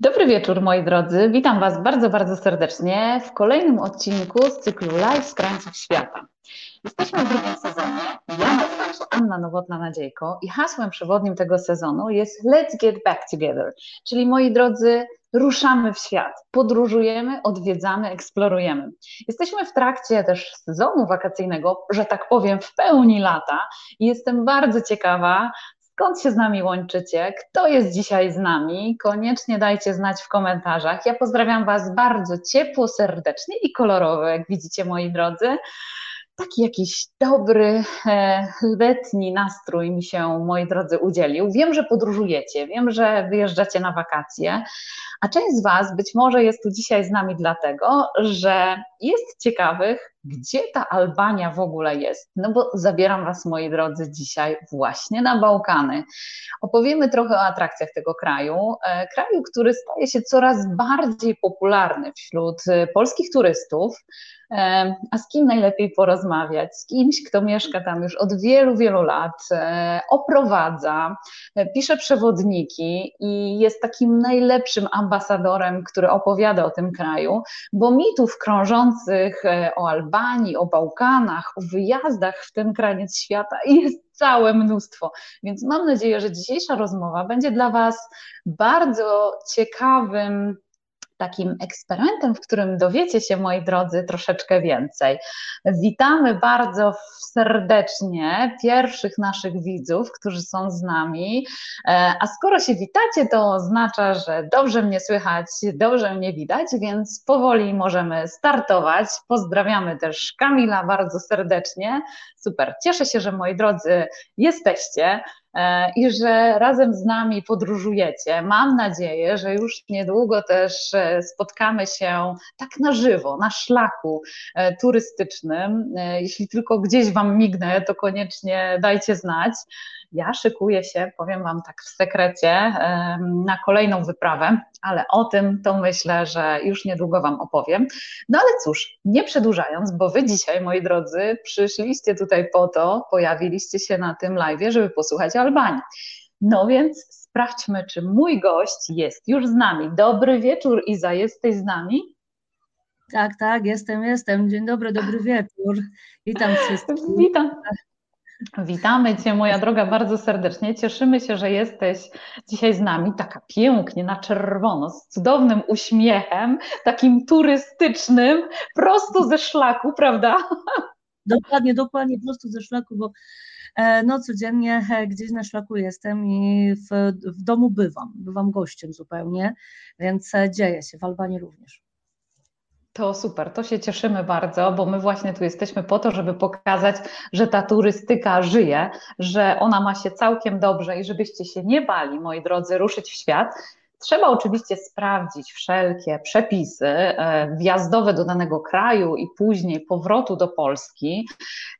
Dobry wieczór moi drodzy, witam Was bardzo, bardzo serdecznie w kolejnym odcinku z cyklu Live z krańców świata. Jesteśmy w drugim sezonie, ja nazywam się Anna Nowotna-Nadziejko i hasłem przewodnim tego sezonu jest Let's Get Back Together, czyli moi drodzy, ruszamy w świat, podróżujemy, odwiedzamy, eksplorujemy. Jesteśmy w trakcie też sezonu wakacyjnego, że tak powiem, w pełni lata. I jestem bardzo ciekawa, Skąd się z nami łączycie? Kto jest dzisiaj z nami? Koniecznie dajcie znać w komentarzach. Ja pozdrawiam Was bardzo ciepło, serdecznie i kolorowo, jak widzicie, moi drodzy. Taki jakiś dobry, e, letni nastrój mi się, moi drodzy, udzielił. Wiem, że podróżujecie, wiem, że wyjeżdżacie na wakacje, a część z Was być może jest tu dzisiaj z nami dlatego, że jest ciekawych, gdzie ta Albania w ogóle jest. No bo zabieram Was, moi drodzy, dzisiaj właśnie na Bałkany. Opowiemy trochę o atrakcjach tego kraju. E, kraju, który staje się coraz bardziej popularny wśród e, polskich turystów. E, a z kim najlepiej porozmawiać? Z kimś, kto mieszka tam już od wielu, wielu lat, oprowadza, pisze przewodniki i jest takim najlepszym ambasadorem, który opowiada o tym kraju, bo mitów krążących o Albanii, o Bałkanach, o wyjazdach w ten kraniec świata jest całe mnóstwo. Więc mam nadzieję, że dzisiejsza rozmowa będzie dla Was bardzo ciekawym takim eksperymentem, w którym dowiecie się, moi drodzy, troszeczkę więcej. Witamy bardzo serdecznie pierwszych naszych widzów, którzy są z nami. E, a skoro się witacie, to oznacza, że dobrze mnie słychać, dobrze mnie widać, więc powoli możemy startować. Pozdrawiamy też Kamila bardzo serdecznie. Super, cieszę się, że moi drodzy jesteście. E, i że razem z nami podróżujecie. Mam nadzieję, że już niedługo też e, spotkamy się tak na żywo, na szlaku e, turystycznym. Jeśli tylko gdzieś Wam mignę, to koniecznie dajcie znać. Ja szykuję się, powiem Wam tak w sekrecie, na kolejną wyprawę, ale o tym to myślę, że już niedługo Wam opowiem. No ale cóż, nie przedłużając, bo Wy dzisiaj, moi drodzy, przyszliście tutaj po to, pojawiliście się na tym live, żeby posłuchać Albanii. No więc sprawdźmy, czy mój gość jest już z nami. Dobry wieczór, Iza, jesteś z nami? Tak, tak, jestem, jestem. Dzień dobry, dobry wieczór. Witam wszystkich. Witam. Witamy Cię, moja droga, bardzo serdecznie. Cieszymy się, że jesteś dzisiaj z nami, taka pięknie, na czerwono, z cudownym uśmiechem, takim turystycznym, prosto ze szlaku, prawda? Dokładnie, dokładnie, prosto ze szlaku, bo e, no codziennie e, gdzieś na szlaku jestem i w, w domu bywam, bywam gościem zupełnie, więc e, dzieje się, w Albanii również. To super, to się cieszymy bardzo, bo my właśnie tu jesteśmy po to, żeby pokazać, że ta turystyka żyje, że ona ma się całkiem dobrze i żebyście się nie bali, moi drodzy, ruszyć w świat. Trzeba oczywiście sprawdzić wszelkie przepisy e, wjazdowe do danego kraju i później powrotu do Polski.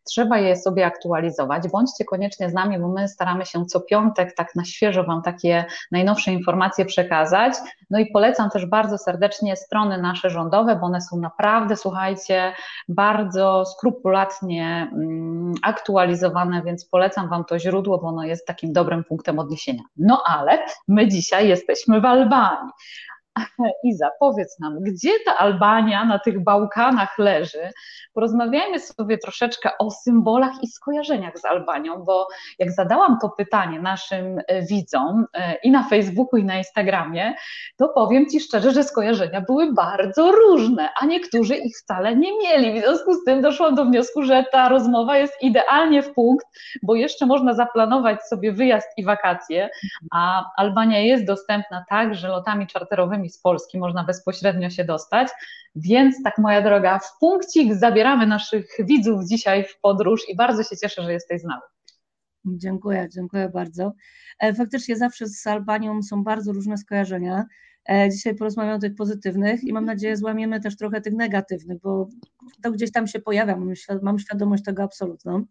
Trzeba je sobie aktualizować. Bądźcie koniecznie z nami, bo my staramy się co piątek tak na świeżo Wam takie najnowsze informacje przekazać. No i polecam też bardzo serdecznie strony nasze rządowe, bo one są naprawdę, słuchajcie, bardzo skrupulatnie mm, aktualizowane, więc polecam Wam to źródło, bo ono jest takim dobrym punktem odniesienia. No ale my dzisiaj jesteśmy w Albanii. Iza, powiedz nam, gdzie ta Albania na tych Bałkanach leży? Porozmawiajmy sobie troszeczkę o symbolach i skojarzeniach z Albanią, bo jak zadałam to pytanie naszym e, widzom e, i na Facebooku, i na Instagramie, to powiem Ci szczerze, że skojarzenia były bardzo różne, a niektórzy ich wcale nie mieli. W związku z tym doszłam do wniosku, że ta rozmowa jest idealnie w punkt, bo jeszcze można zaplanować sobie wyjazd i wakacje, a Albania jest dostępna także lotami czarterowymi z Polski można bezpośrednio się dostać. Więc tak, moja droga, w punkcik zabieramy naszych widzów dzisiaj w podróż i bardzo się cieszę, że jesteś z nami. Dziękuję, dziękuję bardzo. E, faktycznie zawsze z Albanią są bardzo różne skojarzenia. E, dzisiaj porozmawiamy o tych pozytywnych i mam nadzieję złamiemy też trochę tych negatywnych, bo to gdzieś tam się pojawia, mam świadomość tego absolutną.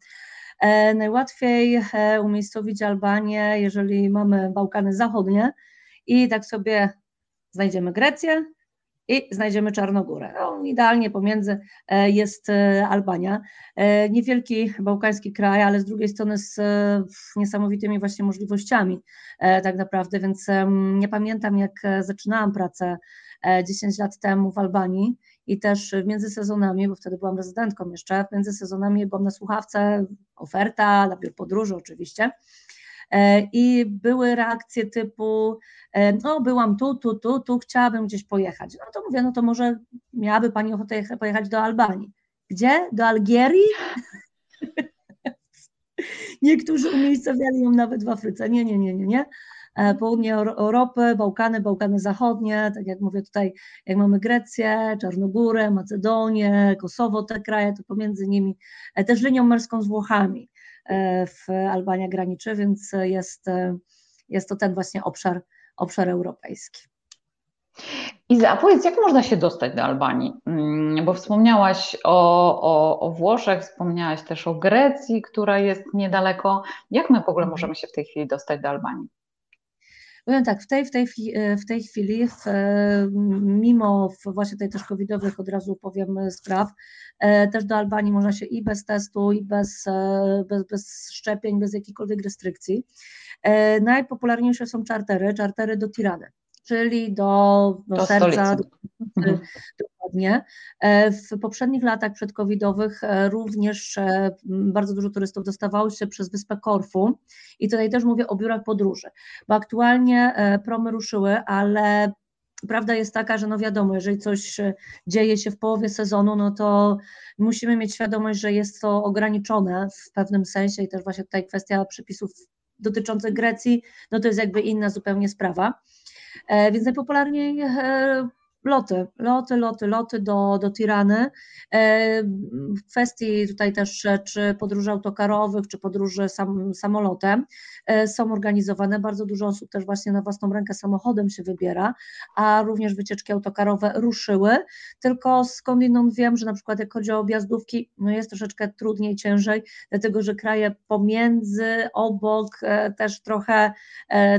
E, najłatwiej umiejscowić Albanię, jeżeli mamy Bałkany Zachodnie i tak sobie znajdziemy Grecję, i znajdziemy Czarnogórę. No, idealnie pomiędzy e, jest e, Albania. E, niewielki bałkański kraj, ale z drugiej strony z niesamowitymi właśnie możliwościami tak naprawdę, więc nie pamiętam jak zaczynałam pracę 10 lat temu w Albanii i też między sezonami, bo wtedy byłam rezydentką jeszcze, między sezonami byłam na słuchawce, oferta, na biur podróży oczywiście, i były reakcje typu, e, no byłam tu, tu, tu, tu, chciałabym gdzieś pojechać. No to mówię, no to może miałaby Pani ochotę pojechać do Albanii. Gdzie? Do Algierii? Niektórzy umiejscowiali ją nawet w Afryce. Nie, nie, nie, nie, nie. E, południe Europy, Bałkany, Bałkany Zachodnie, tak jak mówię tutaj, jak mamy Grecję, Czarnogórę, Macedonię, Kosowo, te kraje, to pomiędzy nimi też linią morską z Włochami. E, w Albania graniczy, więc jest, e, jest to ten właśnie obszar, obszar europejski. Iza, a powiedz, jak można się dostać do Albanii? Mm, bo wspomniałaś o, o, o Włoszech, wspomniałaś też o Grecji, która jest niedaleko. Jak my w ogóle możemy się w tej chwili dostać do Albanii? Powiem tak, w tej, w tej, w tej chwili, w, mimo właśnie tej też covidowych od razu powiem spraw, e, też do Albanii można się i bez testu, i bez, e, bez, bez szczepień, bez jakichkolwiek restrykcji. E, najpopularniejsze są czartery, czartery do Tirany czyli do, do, do serca, do, mhm. dokładnie. E, w poprzednich latach przedcovidowych e, również e, bardzo dużo turystów dostawało się przez wyspę Korfu i tutaj też mówię o biurach podróży, bo aktualnie promy ruszyły, ale prawda jest taka, że no wiadomo, jeżeli coś dzieje się w połowie sezonu, no to musimy mieć świadomość, że jest to ograniczone w pewnym sensie i też właśnie tutaj kwestia przepisów dotyczących Grecji, no to jest jakby inna zupełnie sprawa. E, więc najpopularniej e, loty, loty, loty, loty do, do Tirany. E, w kwestii tutaj też czy podróży autokarowych, czy podróży sam, samolotem są organizowane. Bardzo dużo osób też właśnie na własną rękę samochodem się wybiera, a również wycieczki autokarowe ruszyły. Tylko skądinąd wiem, że na przykład jak chodzi o objazdówki, no jest troszeczkę trudniej, ciężej, dlatego że kraje pomiędzy, obok też trochę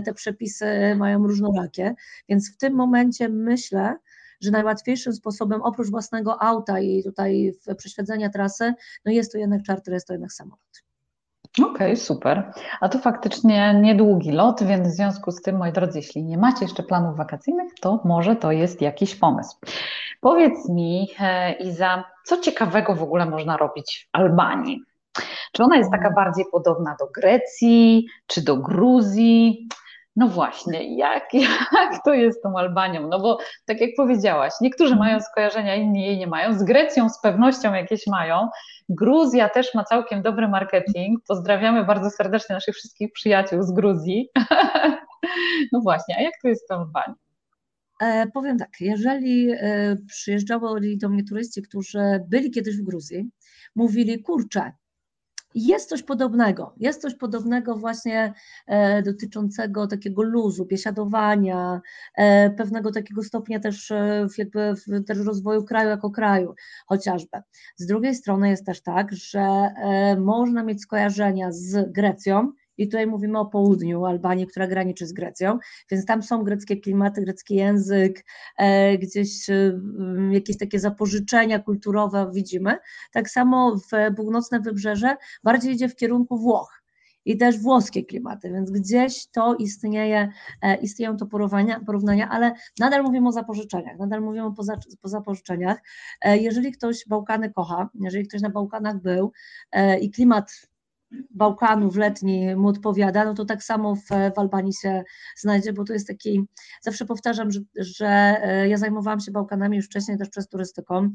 te przepisy mają różnorakie. Więc w tym momencie myślę, że najłatwiejszym sposobem oprócz własnego auta i tutaj prześledzenia trasy, no jest to jednak czarter, jest to jednak samolot. Okej, okay, super. A to faktycznie niedługi lot, więc w związku z tym, moi drodzy, jeśli nie macie jeszcze planów wakacyjnych, to może to jest jakiś pomysł. Powiedz mi, e, Iza, co ciekawego w ogóle można robić w Albanii? Czy ona jest taka bardziej podobna do Grecji, czy do Gruzji? No właśnie, jak, jak to jest z tą Albanią? No bo tak jak powiedziałaś, niektórzy mhm. mają skojarzenia, inni jej nie mają. Z Grecją z pewnością jakieś mają. Gruzja też ma całkiem dobry marketing. Pozdrawiamy bardzo serdecznie naszych wszystkich przyjaciół z Gruzji. No właśnie, a jak to jest z tą Albanią? E, powiem tak, jeżeli e, przyjeżdżali do mnie turyści, którzy byli kiedyś w Gruzji, mówili, kurczę, jest coś podobnego, jest coś podobnego właśnie e, dotyczącego takiego luzu, biesiadowania, e, pewnego takiego stopnia też e, jakby też rozwoju kraju jako kraju chociażby. Z drugiej strony jest też tak, że można mieć skojarzenia z Grecją, i tutaj mówimy o południu Albanii, która graniczy z Grecją, więc tam są greckie klimaty, grecki język, e, gdzieś e, jakieś takie zapożyczenia kulturowe widzimy. Tak samo w północne wybrzeże bardziej idzie w kierunku Włoch i też włoskie klimaty, więc gdzieś to istnieje, e, istnieją to porównania, porównania, ale nadal mówimy o zapożyczeniach, nadal mówimy o zapożyczeniach. Jeżeli ktoś Bałkany kocha, jeżeli ktoś na Bałkanach był i klimat Bałkanów letni mu odpowiada, no to tak samo w, w Albanii się znajdzie, bo to jest taki, zawsze powtarzam, że, że e, ja zajmowałam się Bałkanami już wcześniej też przez turystyką,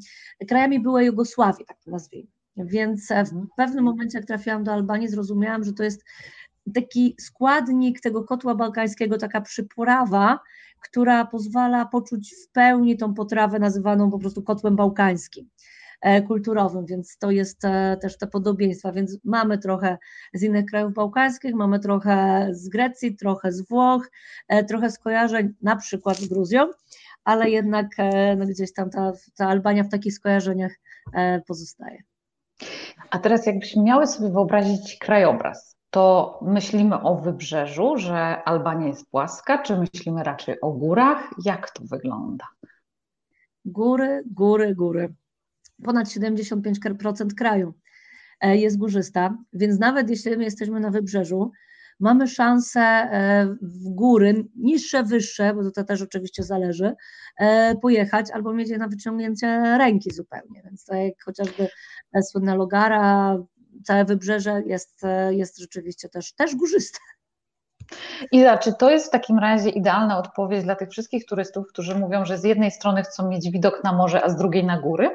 krajami były Jugosławii, tak to nazwijmy. Więc w mhm. pewnym momencie, jak trafiłam do Albanii, zrozumiałam, że to jest taki składnik tego kotła bałkańskiego, taka przyprawa, która pozwala poczuć w pełni tą potrawę nazywaną po prostu kotłem bałkańskim. E, kulturowym, więc to jest e, też te podobieństwa, więc mamy trochę z innych krajów bałkańskich, mamy trochę z Grecji, trochę z Włoch, e, trochę skojarzeń na przykład z Gruzją, ale jednak no gdzieś tam ta, ta Albania w takich skojarzeniach pozostaje. A teraz jakbyśmy miały sobie wyobrazić krajobraz, to myślimy o wybrzeżu, że Albania jest płaska, czy myślimy raczej o górach? Jak to wygląda? góry, góry, góry. Ponad 75% kraju e, jest górzysta, więc nawet jeśli my jesteśmy na wybrzeżu, mamy szansę e, w góry, niższe, wyższe, bo to też oczywiście zależy, e, pojechać albo mieć je na wyciągnięcie ręki zupełnie. Więc tak jak chociażby słynna Logara, całe wybrzeże jest, jest rzeczywiście też, też górzyste. Iza, czy to jest w takim razie idealna odpowiedź dla tych wszystkich turystów, którzy mówią, że z jednej strony chcą mieć widok na morze, a z drugiej na góry?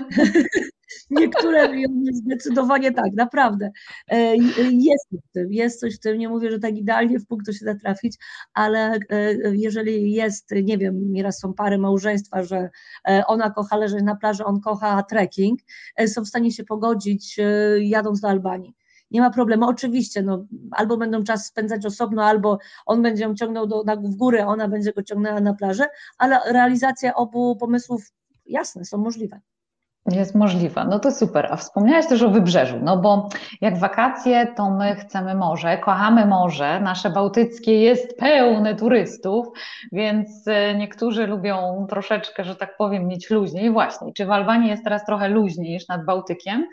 Niektóre zdecydowanie tak, naprawdę. E, jest w tym, jest coś w tym, nie mówię, że tak idealnie w punkt się da trafić, ale e, jeżeli jest, nie wiem, nieraz są pary małżeństwa, że e, ona kocha leżeć na plaży, on kocha trekking, są w stanie się pogodzić jadąc do Albanii nie ma problemu. Oczywiście, no, albo będą czas spędzać osobno, albo on będzie ją ciągnął do, na, w górę, ona będzie go ciągnęła na plażę, ale realizacja obu pomysłów jasne, są możliwe. Jest możliwa. No to super. A wspomniałaś też o wybrzeżu, no bo jak wakacje, to my chcemy morze, kochamy morze. Nasze bałtyckie jest pełne turystów, więc e, niektórzy lubią troszeczkę, że tak powiem, mieć luźniej. Właśnie, czy w Albanii jest teraz trochę luźniej niż nad Bałtykiem?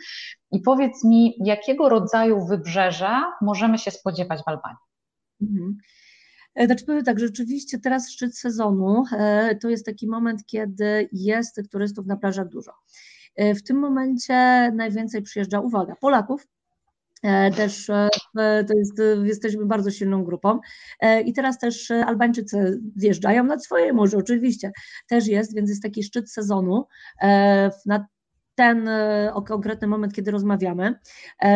I powiedz mi, jakiego rodzaju wybrzeża możemy się spodziewać w Albanii? Mhm. E, znaczy powiem tak, rzeczywiście teraz szczyt sezonu e, to jest taki moment, kiedy jest turystów na plażach dużo. E, w tym momencie najwięcej przyjeżdża, uwaga, Polaków, e, też e, to jest, jesteśmy bardzo silną grupą. I teraz też Albańczycy zjeżdżają nad swoje morze, oczywiście też jest, więc jest taki szczyt sezonu na ten konkretny moment, kiedy rozmawiamy.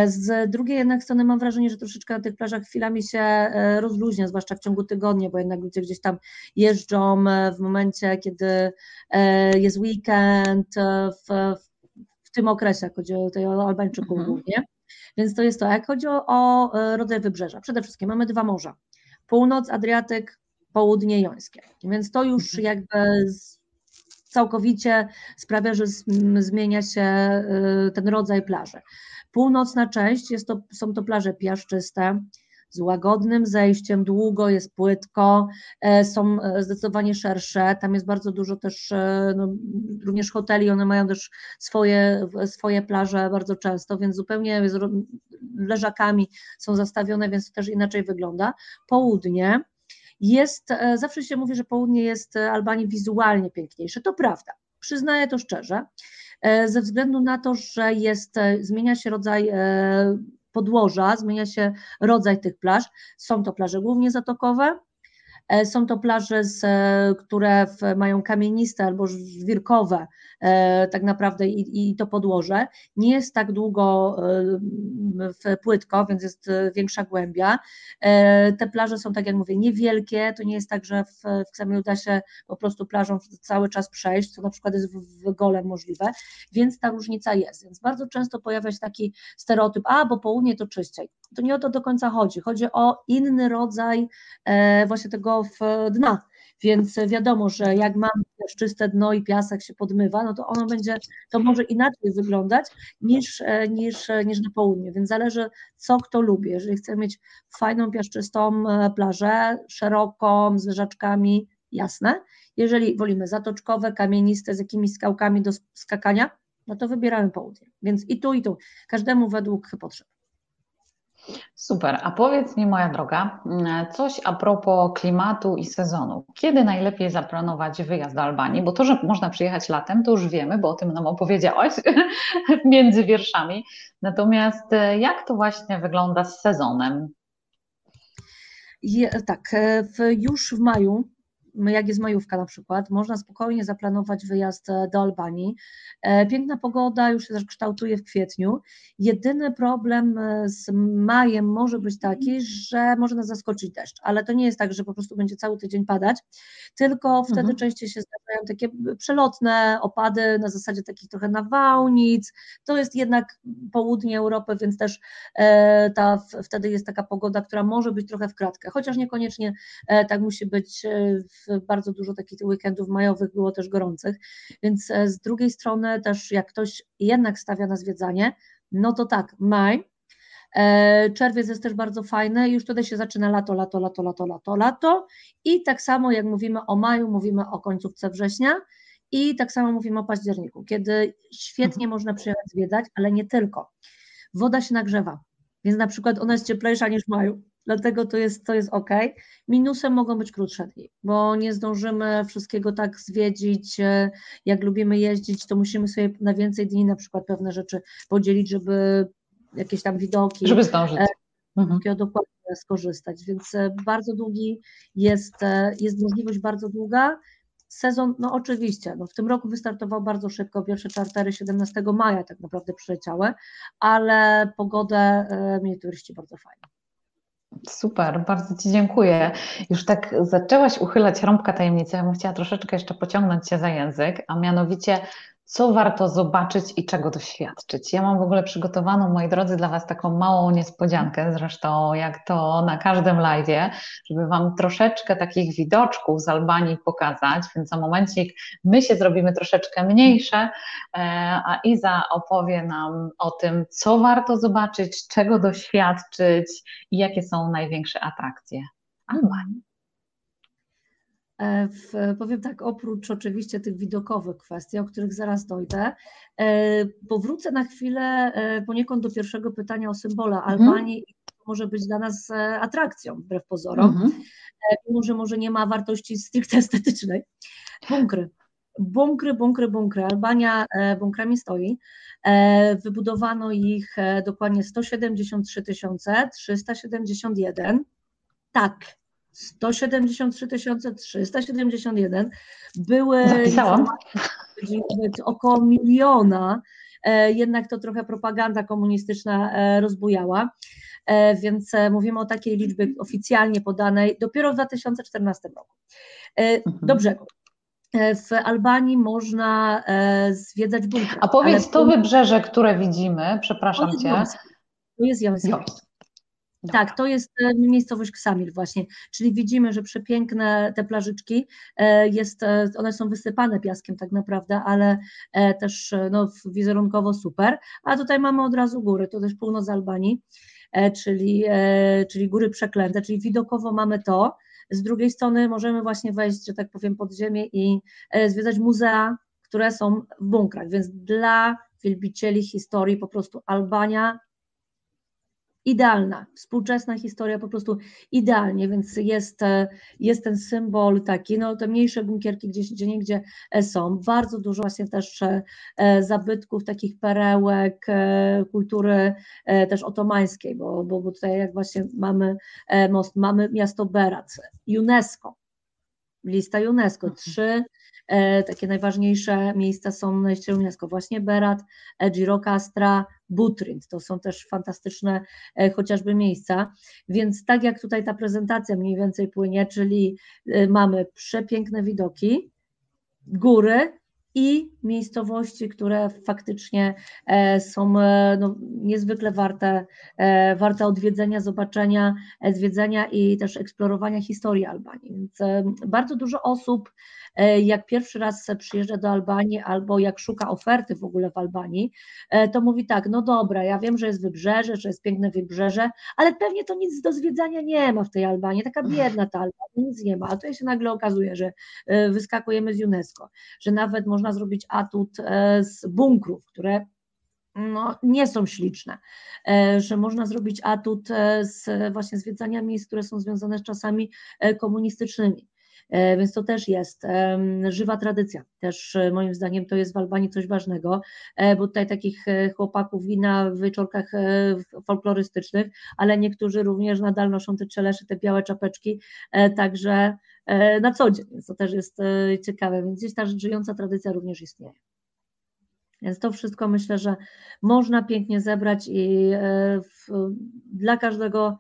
Z drugiej jednak strony mam wrażenie, że troszeczkę na tych plażach chwilami się rozluźnia, zwłaszcza w ciągu tygodnia, bo jednak ludzie gdzieś tam jeżdżą w momencie, kiedy jest weekend, w, w tym okresie, jak chodzi o tej Albańczyków mhm. głównie. Więc to jest to. Jak chodzi o, o e, rodzaj wybrzeża, przede wszystkim mamy dwa morza. Północ, Adriatyk, południe Jońskie. Więc to już mhm. jakby całkowicie sprawia, że zmienia się e, ten rodzaj plaży. Północna część jest to, są to plaże piaszczyste, z łagodnym zejściem, długo jest płytko, e, są e, zdecydowanie szersze, tam jest bardzo dużo też e, no, również hoteli, one mają też swoje, swoje plaże bardzo często, więc zupełnie leżakami są zastawione, więc to też inaczej wygląda. Południe, jest, zawsze się mówi, że południe jest Albanii wizualnie piękniejsze, to prawda, przyznaję to szczerze, ze względu na to, że jest, zmienia się rodzaj podłoża, zmienia się rodzaj tych plaż. Są to plaże głównie zatokowe, są to plaże, z, e, które mają kamieniste albo żwirkowe e, tak naprawdę i, i, to podłoże. Nie jest tak długo w płytko, więc jest większa głębia. Te plaże są, tak jak mówię, niewielkie. To nie jest tak, że w, w da się po prostu plażą cały czas przejść, co na przykład jest w, w Golem możliwe, więc ta różnica jest. Więc bardzo często pojawia się taki stereotyp, a bo południe to czyściej. To nie o to do końca chodzi. Chodzi o inny rodzaj właśnie tego dna. Więc wiadomo, że jak mamy też czyste dno i piasek się podmywa, no to ono będzie, to może inaczej wyglądać niż, e, niż, e, niż na południe. Więc zależy, co kto lubi. Jeżeli chce mieć fajną, piaszczystą e, plażę, szeroką, z leżaczkami, jasne. Jeżeli wolimy zatoczkowe, kamieniste, z jakimiś skałkami do skakania, no to wybieramy południe. Więc i tu, i tu. Każdemu według potrzeb. Super. A powiedz mi, moja droga, coś a propos klimatu i sezonu. Kiedy najlepiej zaplanować wyjazd do Albanii? Bo to, że można przyjechać latem, to już wiemy, bo o tym nam opowiedziałaś między wierszami. Natomiast e, jak to właśnie wygląda z sezonem? Je, tak, e, w, już w maju jak jest majówka na przykład, można spokojnie zaplanować wyjazd e, do Albanii. E, piękna pogoda już się też kształtuje w kwietniu. Jedyny problem e, z majem może być taki, że może nas zaskoczyć deszcz, ale to nie jest tak, że po prostu będzie cały tydzień padać, tylko wtedy mhm. częściej się zdarzają takie przelotne opady na zasadzie takich trochę nawałnic. To jest jednak południe Europy, więc też ta, wtedy jest taka pogoda, która może być trochę w kratkę, chociaż niekoniecznie tak musi być bardzo dużo takich weekendów majowych było też gorących, więc e, z drugiej strony też jak ktoś jednak stawia na zwiedzanie, no to tak, maj, e, Czerwiec jest też bardzo fajny, już wtedy się zaczyna lato, lato, lato, lato, lato, lato i tak samo jak mówimy o maju, mówimy o końcówce września I tak samo mówimy o październiku, kiedy świetnie Mhm. można przyjechać zwiedzać, ale nie tylko. Woda się nagrzewa, więc na przykład ona jest cieplejsza niż w maju, dlatego to jest, to jest ok. Minusem mogą być krótsze dni, bo nie zdążymy wszystkiego tak zwiedzić, e, jak lubimy jeździć, to musimy sobie na więcej dni na przykład pewne rzeczy podzielić, żeby jakieś tam widoki, Żeby zdążyć. Mhm. takiego dokładnie skorzystać, więc e, bardzo długi jest, e, jest możliwość bardzo długa. Sezon, no oczywiście, no w tym roku wystartował bardzo szybko, pierwsze czartery 17 maja tak naprawdę przyleciały, ale pogodę e, mieli turyści bardzo fajnie. Super, bardzo Ci dziękuję. Już tak zaczęłaś uchylać rąbka tajemnicy, ja bym chciała troszeczkę jeszcze pociągnąć Cię za język, a mianowicie co warto zobaczyć i czego doświadczyć. Ja mam w ogóle przygotowaną, moi drodzy, dla Was taką małą niespodziankę, zresztą jak to na każdym live'ie, żeby Wam troszeczkę takich widoczków z Albanii pokazać, więc za momencik my się zrobimy troszeczkę mniejsze, e, a Iza opowie nam o tym, co warto zobaczyć, czego doświadczyć i jakie są największe atrakcje Albanii. E, w, powiem tak, oprócz oczywiście tych widokowych kwestii, o których zaraz dojdę, e, powrócę na chwilę e, poniekąd do pierwszego pytania o symbole Mhm. Albanii może być dla nas atrakcją, wbrew pozorom, Mhm. mimo że może nie ma wartości stricte estetycznej. Bunkry. Bunkry, bunkry, bunkry. Albania bunkrami stoi. Wybudowano ich dokładnie 173 371. Tak, 173 371 były około miliona, e, jednak to trochę propaganda komunistyczna e, rozbujała, E, więc mówimy o takiej liczbie oficjalnie podanej dopiero w 2014 roku. Mhm. Do brzegu. W Albanii można zwiedzać bunkry. A powiedz ale to wybrzeże, które widzimy, to przepraszam jest Cię. To jest Jomsk. Jos. Tak, to jest e, miejscowość Ksamil właśnie, czyli widzimy, że przepiękne te plażyczki, e, jest, e, one są wysypane piaskiem tak naprawdę, ale też no, wizerunkowo super, a tutaj mamy od razu góry, to też północ Albanii, czyli, czyli góry przeklęte, czyli widokowo mamy to, z drugiej strony możemy właśnie wejść, że tak powiem, pod ziemię i zwiedzać muzea, które są w bunkrach, więc dla wielbicieli historii po prostu Albania idealna, współczesna historia po prostu idealnie, więc jest, e, jest ten symbol taki, no te mniejsze bunkierki gdzieś gdzie niegdzie e, są, bardzo dużo właśnie też e, zabytków, takich perełek kultury też otomańskiej, bo, bo, bo tutaj jak właśnie mamy most, mamy miasto Berat, UNESCO, lista UNESCO, Mhm. trzy e, takie najważniejsze miejsca są na liście UNESCO, właśnie Berat, e, Girokastra, Butrint, to są też fantastyczne e, chociażby miejsca, więc tak jak tutaj ta prezentacja mniej więcej płynie, czyli e, mamy przepiękne widoki, góry i miejscowości, które faktycznie e, są e, no, niezwykle warte, e, warte odwiedzenia, zobaczenia, zwiedzenia i też eksplorowania historii Albanii. Więc bardzo dużo osób, jak pierwszy raz przyjeżdża do Albanii albo jak szuka oferty w ogóle w Albanii, e, to mówi tak, no dobra, ja wiem, że jest wybrzeże, że jest piękne wybrzeże, ale pewnie to nic do zwiedzania nie ma w tej Albanii, taka biedna ta Albania, nic nie ma, a tutaj się nagle okazuje, że e, wyskakujemy z UNESCO, że nawet można zrobić atut e, z bunkrów, które no, nie są śliczne, e, że można zrobić atut e, z właśnie zwiedzania miejsc, które są związane z czasami e, komunistycznymi. E, Więc to też jest żywa tradycja. Też e, moim zdaniem to jest w Albanii coś ważnego, e, bo tutaj takich chłopaków i na wieczorkach folklorystycznych, ale niektórzy również nadal noszą te czelesze, te białe czapeczki, także na co dzień, więc to też jest ciekawe, więc gdzieś ta żyjąca tradycja również istnieje. Więc to wszystko myślę, że można pięknie zebrać i dla każdego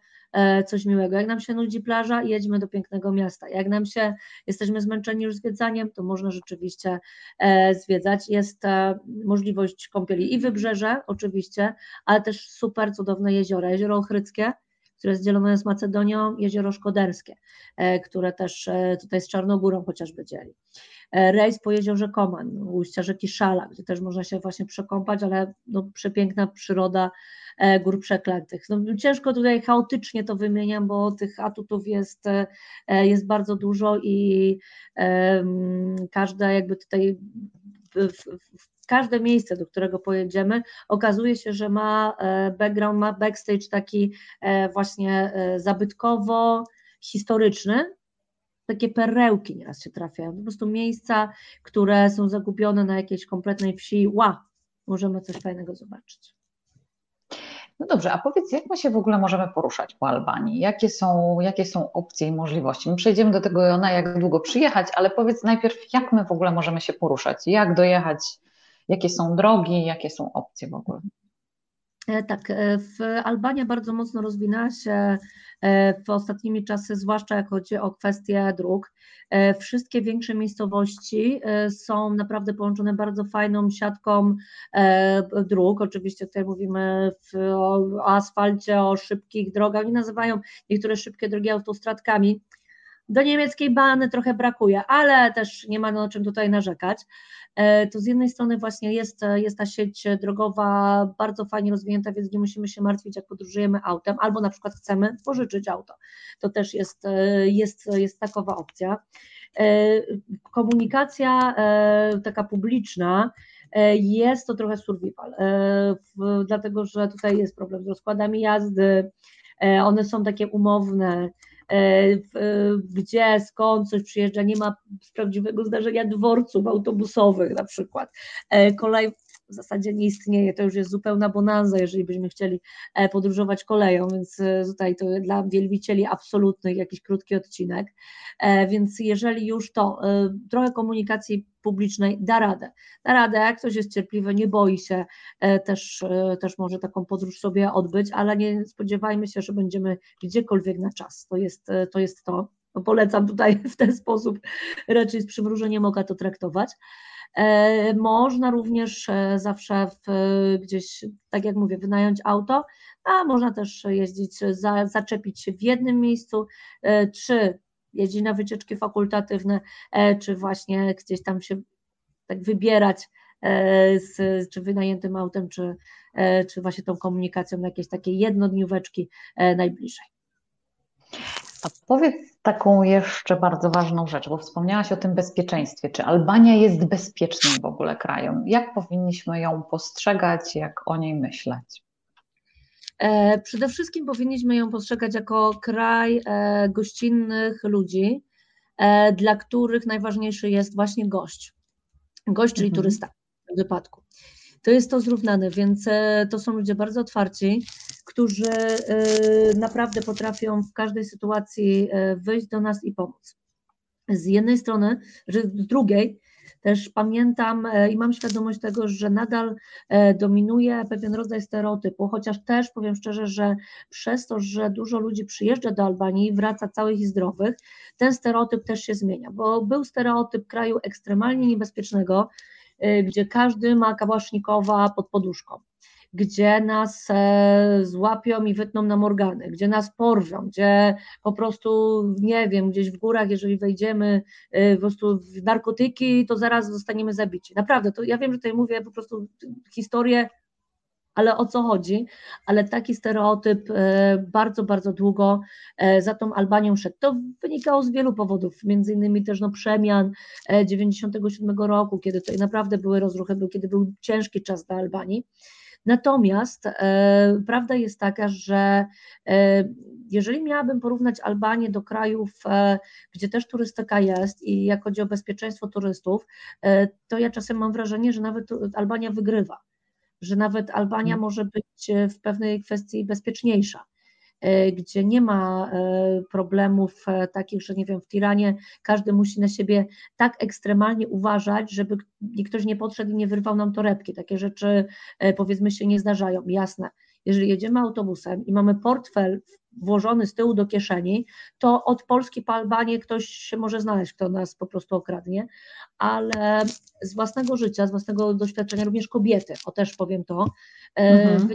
coś miłego. Jak nam się nudzi plaża, jedźmy do pięknego miasta. Jak nam się, jesteśmy zmęczeni już zwiedzaniem, to można rzeczywiście e, zwiedzać. Jest e, możliwość kąpieli i wybrzeże oczywiście, ale też super cudowne jeziora. Jezioro Ochryckie, które jest dzielone z Macedonią, jezioro Szkoderskie, e, które też e, tutaj z Czarnogórą chociażby dzieli. E, Rejs po jeziorze Koman, ujścia rzeki Szala, gdzie też można się właśnie przekąpać, ale no, przepiękna przyroda gór przeklętych. No, ciężko tutaj chaotycznie to wymieniam, bo tych atutów jest, jest bardzo dużo i każda jakby tutaj w, w, każde miejsce, do którego pojedziemy, okazuje się, że ma e, background, ma backstage taki e, właśnie e, zabytkowo historyczny, takie perełki nieraz się trafiają, po prostu miejsca, które są zagubione na jakiejś kompletnej wsi, ła, możemy coś fajnego zobaczyć. No dobrze, a powiedz, jak my się w ogóle możemy poruszać po Albanii? Jakie są, jakie są opcje i możliwości? My przejdziemy do tego, na jak długo przyjechać, ale powiedz najpierw, jak my w ogóle możemy się poruszać? Jak dojechać Jakie są drogi, jakie są opcje w ogóle? E, tak, e, w Albania bardzo mocno rozwinęła się e, w ostatnimi czasy, zwłaszcza jak chodzi o kwestie dróg. Wszystkie większe miejscowości są naprawdę połączone bardzo fajną siatką dróg. Oczywiście tutaj mówimy o asfalcie, o szybkich drogach. Oni nazywają niektóre szybkie drogi autostradkami. Do niemieckiej bany trochę brakuje, ale też nie ma na czym tutaj narzekać. E, to z jednej strony właśnie jest, jest ta sieć drogowa bardzo fajnie rozwinięta, więc nie musimy się martwić, jak podróżujemy autem, albo na przykład chcemy pożyczyć auto. To też jest, e, jest, jest takowa opcja. E, komunikacja taka publiczna, jest to trochę survival, dlatego że tutaj jest problem z rozkładami jazdy, one są takie umowne, gdzie, skąd coś przyjeżdża, nie ma prawdziwego zdarzenia dworców autobusowych na przykład. E, kolej w zasadzie nie istnieje, to już jest zupełna bonanza, jeżeli byśmy chcieli e, podróżować koleją, więc tutaj to dla wielbicieli absolutnych jakiś krótki odcinek, więc jeżeli już to trochę komunikacji publicznej da radę. Da radę, jak ktoś jest cierpliwy, nie boi się, e, też, e, też może taką podróż sobie odbyć, ale nie spodziewajmy się, że będziemy gdziekolwiek na czas. To jest e, to. Jest to. No polecam tutaj w ten sposób raczej z przymrużeniem oka to traktować. Można również zawsze w, gdzieś, tak jak mówię, wynająć auto, a można też jeździć, za, zaczepić się w jednym miejscu, czy jeździć na wycieczki fakultatywne, e, czy właśnie gdzieś tam się tak wybierać e, z, czy wynajętym autem, czy, e, czy właśnie tą komunikacją jakieś takie jednodnióweczki najbliżej. A powiedz taką jeszcze bardzo ważną rzecz, bo wspomniałaś o tym bezpieczeństwie. Czy Albania jest bezpiecznym w ogóle krajem? Jak powinniśmy ją postrzegać, jak o niej myśleć? E, przede wszystkim powinniśmy ją postrzegać jako kraj e, gościnnych ludzi, e, dla których najważniejszy jest właśnie gość. Gość, czyli mhm. turysta w tym wypadku. To jest to zrównane, więc to są ludzie bardzo otwarci, którzy naprawdę potrafią w każdej sytuacji wyjść do nas i pomóc. Z jednej strony, z drugiej, też pamiętam e, i mam świadomość tego, że nadal e, dominuje pewien rodzaj stereotypu, chociaż też powiem szczerze, że przez to, że dużo ludzi przyjeżdża do Albanii i wraca całych i zdrowych, ten stereotyp też się zmienia, bo był stereotyp kraju ekstremalnie niebezpiecznego, e, gdzie każdy ma kałasznikowa pod poduszką gdzie nas e, złapią i wytną na morgany, gdzie nas porwią, gdzie po prostu, nie wiem, gdzieś w górach, jeżeli wejdziemy e, po prostu w narkotyki, to zaraz zostaniemy zabici. Naprawdę, to ja wiem, że tutaj mówię po prostu historię ale o co chodzi? Ale taki stereotyp e, bardzo, bardzo długo za tą Albanią szedł. To wynikało z wielu powodów, między innymi też no, przemian 97 roku, kiedy to naprawdę były rozruchy, kiedy był ciężki czas dla Albanii. Natomiast e, prawda jest taka, że e, jeżeli miałabym porównać Albanię do krajów, e, gdzie też turystyka jest i jak chodzi o bezpieczeństwo turystów, to ja czasem mam wrażenie, że nawet Albania wygrywa, że nawet Albania hmm. może być w pewnej kwestii bezpieczniejsza. E, gdzie nie ma e, problemów e, takich, że nie wiem, w Tiranie każdy musi na siebie tak ekstremalnie uważać, żeby ktoś nie podszedł i nie wyrwał nam torebki. Takie rzeczy powiedzmy się nie zdarzają, jasne. Jeżeli jedziemy autobusem i mamy portfel włożony z tyłu do kieszeni, to od Polski po Albanię ktoś się może znaleźć, kto nas po prostu okradnie, ale z własnego życia, z własnego doświadczenia, również kobiety, o też powiem to, mhm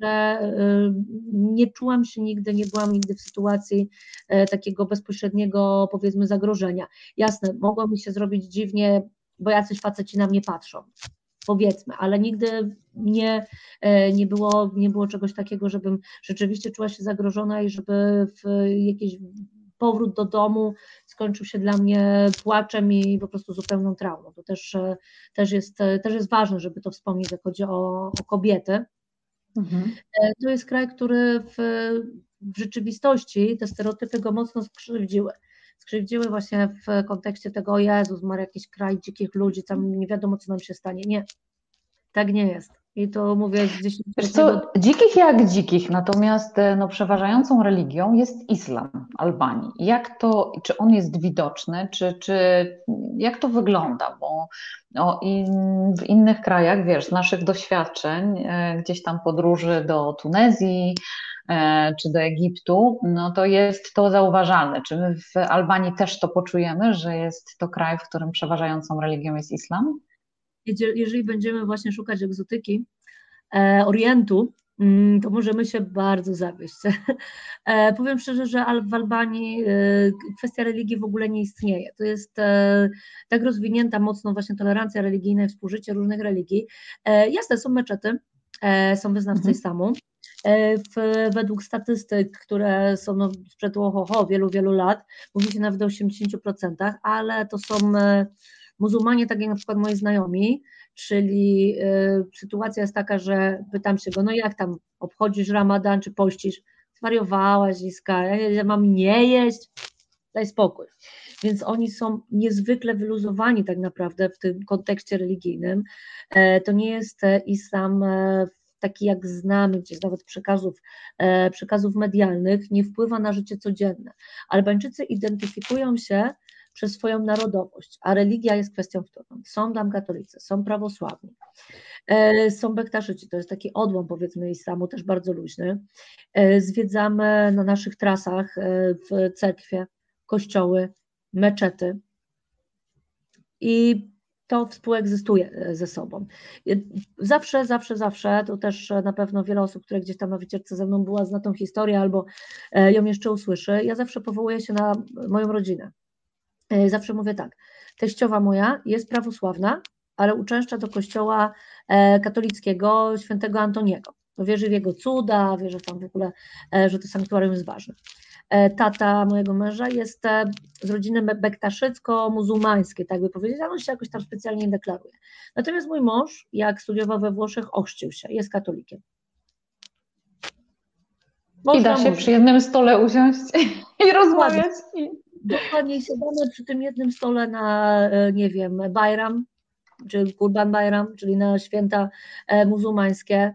że y, nie czułam się nigdy, nie byłam nigdy w sytuacji e, takiego bezpośredniego, powiedzmy, zagrożenia. Jasne, mogło mi się zrobić dziwnie, bo jacyś faceci na mnie patrzą. powiedzmy, ale nigdy nie, e, nie, było, nie było czegoś takiego, żebym rzeczywiście czuła się zagrożona i żeby w jakiś powrót do domu skończył się dla mnie płaczem i po prostu zupełną traumą. To też, e, też, jest, też jest ważne, żeby to wspomnieć, jak chodzi o, o kobiety. Mhm. To jest kraj, który w, w rzeczywistości te stereotypy go mocno skrzywdziły skrzywdziły właśnie w kontekście tego, o Jezus, ma jakiś kraj dzikich ludzi, tam nie wiadomo, co nam się stanie. Nie, tak nie jest. I to mówię gdzieś. Wiesz co, dzikich jak dzikich, natomiast e, no, przeważającą religią jest islam Albanii. Jak to, czy on jest widoczny, czy, czy jak to wygląda? Bo no, in, w innych krajach, wiesz, z naszych doświadczeń, e, gdzieś tam podróży do Tunezji, E, czy do Egiptu, no to jest to zauważalne. Czy my w Albanii też to poczujemy, że jest to kraj, w którym przeważającą religią jest islam? Jeżeli będziemy właśnie szukać egzotyki e, Orientu, mm, to możemy się bardzo zawieść. E, powiem szczerze, że w Albanii kwestia religii w ogóle nie istnieje. To jest tak rozwinięta mocno właśnie tolerancja religijna i współżycie różnych religii. Jasne, są meczety, są wyznawcy mhm. islamu, E, w, według statystyk, które są no, sprzed ohoho, wielu, wielu lat, mówi się nawet o 80%, ale to są e, muzułmanie, tak jak na przykład moi znajomi, czyli y, sytuacja jest taka, że pytam się go, no jak tam, obchodzisz ramadan, czy pościsz? Zwariowałaś, Iska, ja mam nie jeść? Daj spokój. Więc oni są niezwykle wyluzowani tak naprawdę w tym kontekście religijnym. To nie jest islam taki jak znamy gdzieś nawet przekazów, e, przekazów medialnych, nie wpływa na życie codzienne. Albańczycy identyfikują się przez swoją narodowość, a religia jest kwestią wtórną. Są tam katolicy, są prawosławni, e, są bektaszyci, to jest taki odłam powiedzmy islamu, też bardzo luźny. E, zwiedzamy na naszych trasach w cerkwie, kościoły, meczety i to współegzystuje e, ze sobą. Zawsze, zawsze, zawsze, to też na pewno wiele osób, które gdzieś tam na wycieczce ze mną była, zna tą historię albo e, ją jeszcze usłyszy, ja zawsze powołuję się na moją rodzinę. E, zawsze mówię tak, teściowa moja jest prawosławna, ale uczęszcza do kościoła katolickiego świętego Antoniego. Wierzy w jego cuda, wierzy tam w ogóle, że to sanktuarium jest ważne. E, tata mojego męża jest e, z rodziny bektaszycko-muzułmańskiej, tak by powiedzieć, ale on się jakoś tam specjalnie nie deklaruje. Natomiast mój mąż, jak studiował we Włoszech, ochrzcił się, jest katolikiem. Można I da się przy jednym stole usiąść i rozmawiać. Dokładnie siadamy przy tym jednym stole na, e, nie wiem, Bajram, czy Kurban Bajram, czyli na święta muzułmańskie,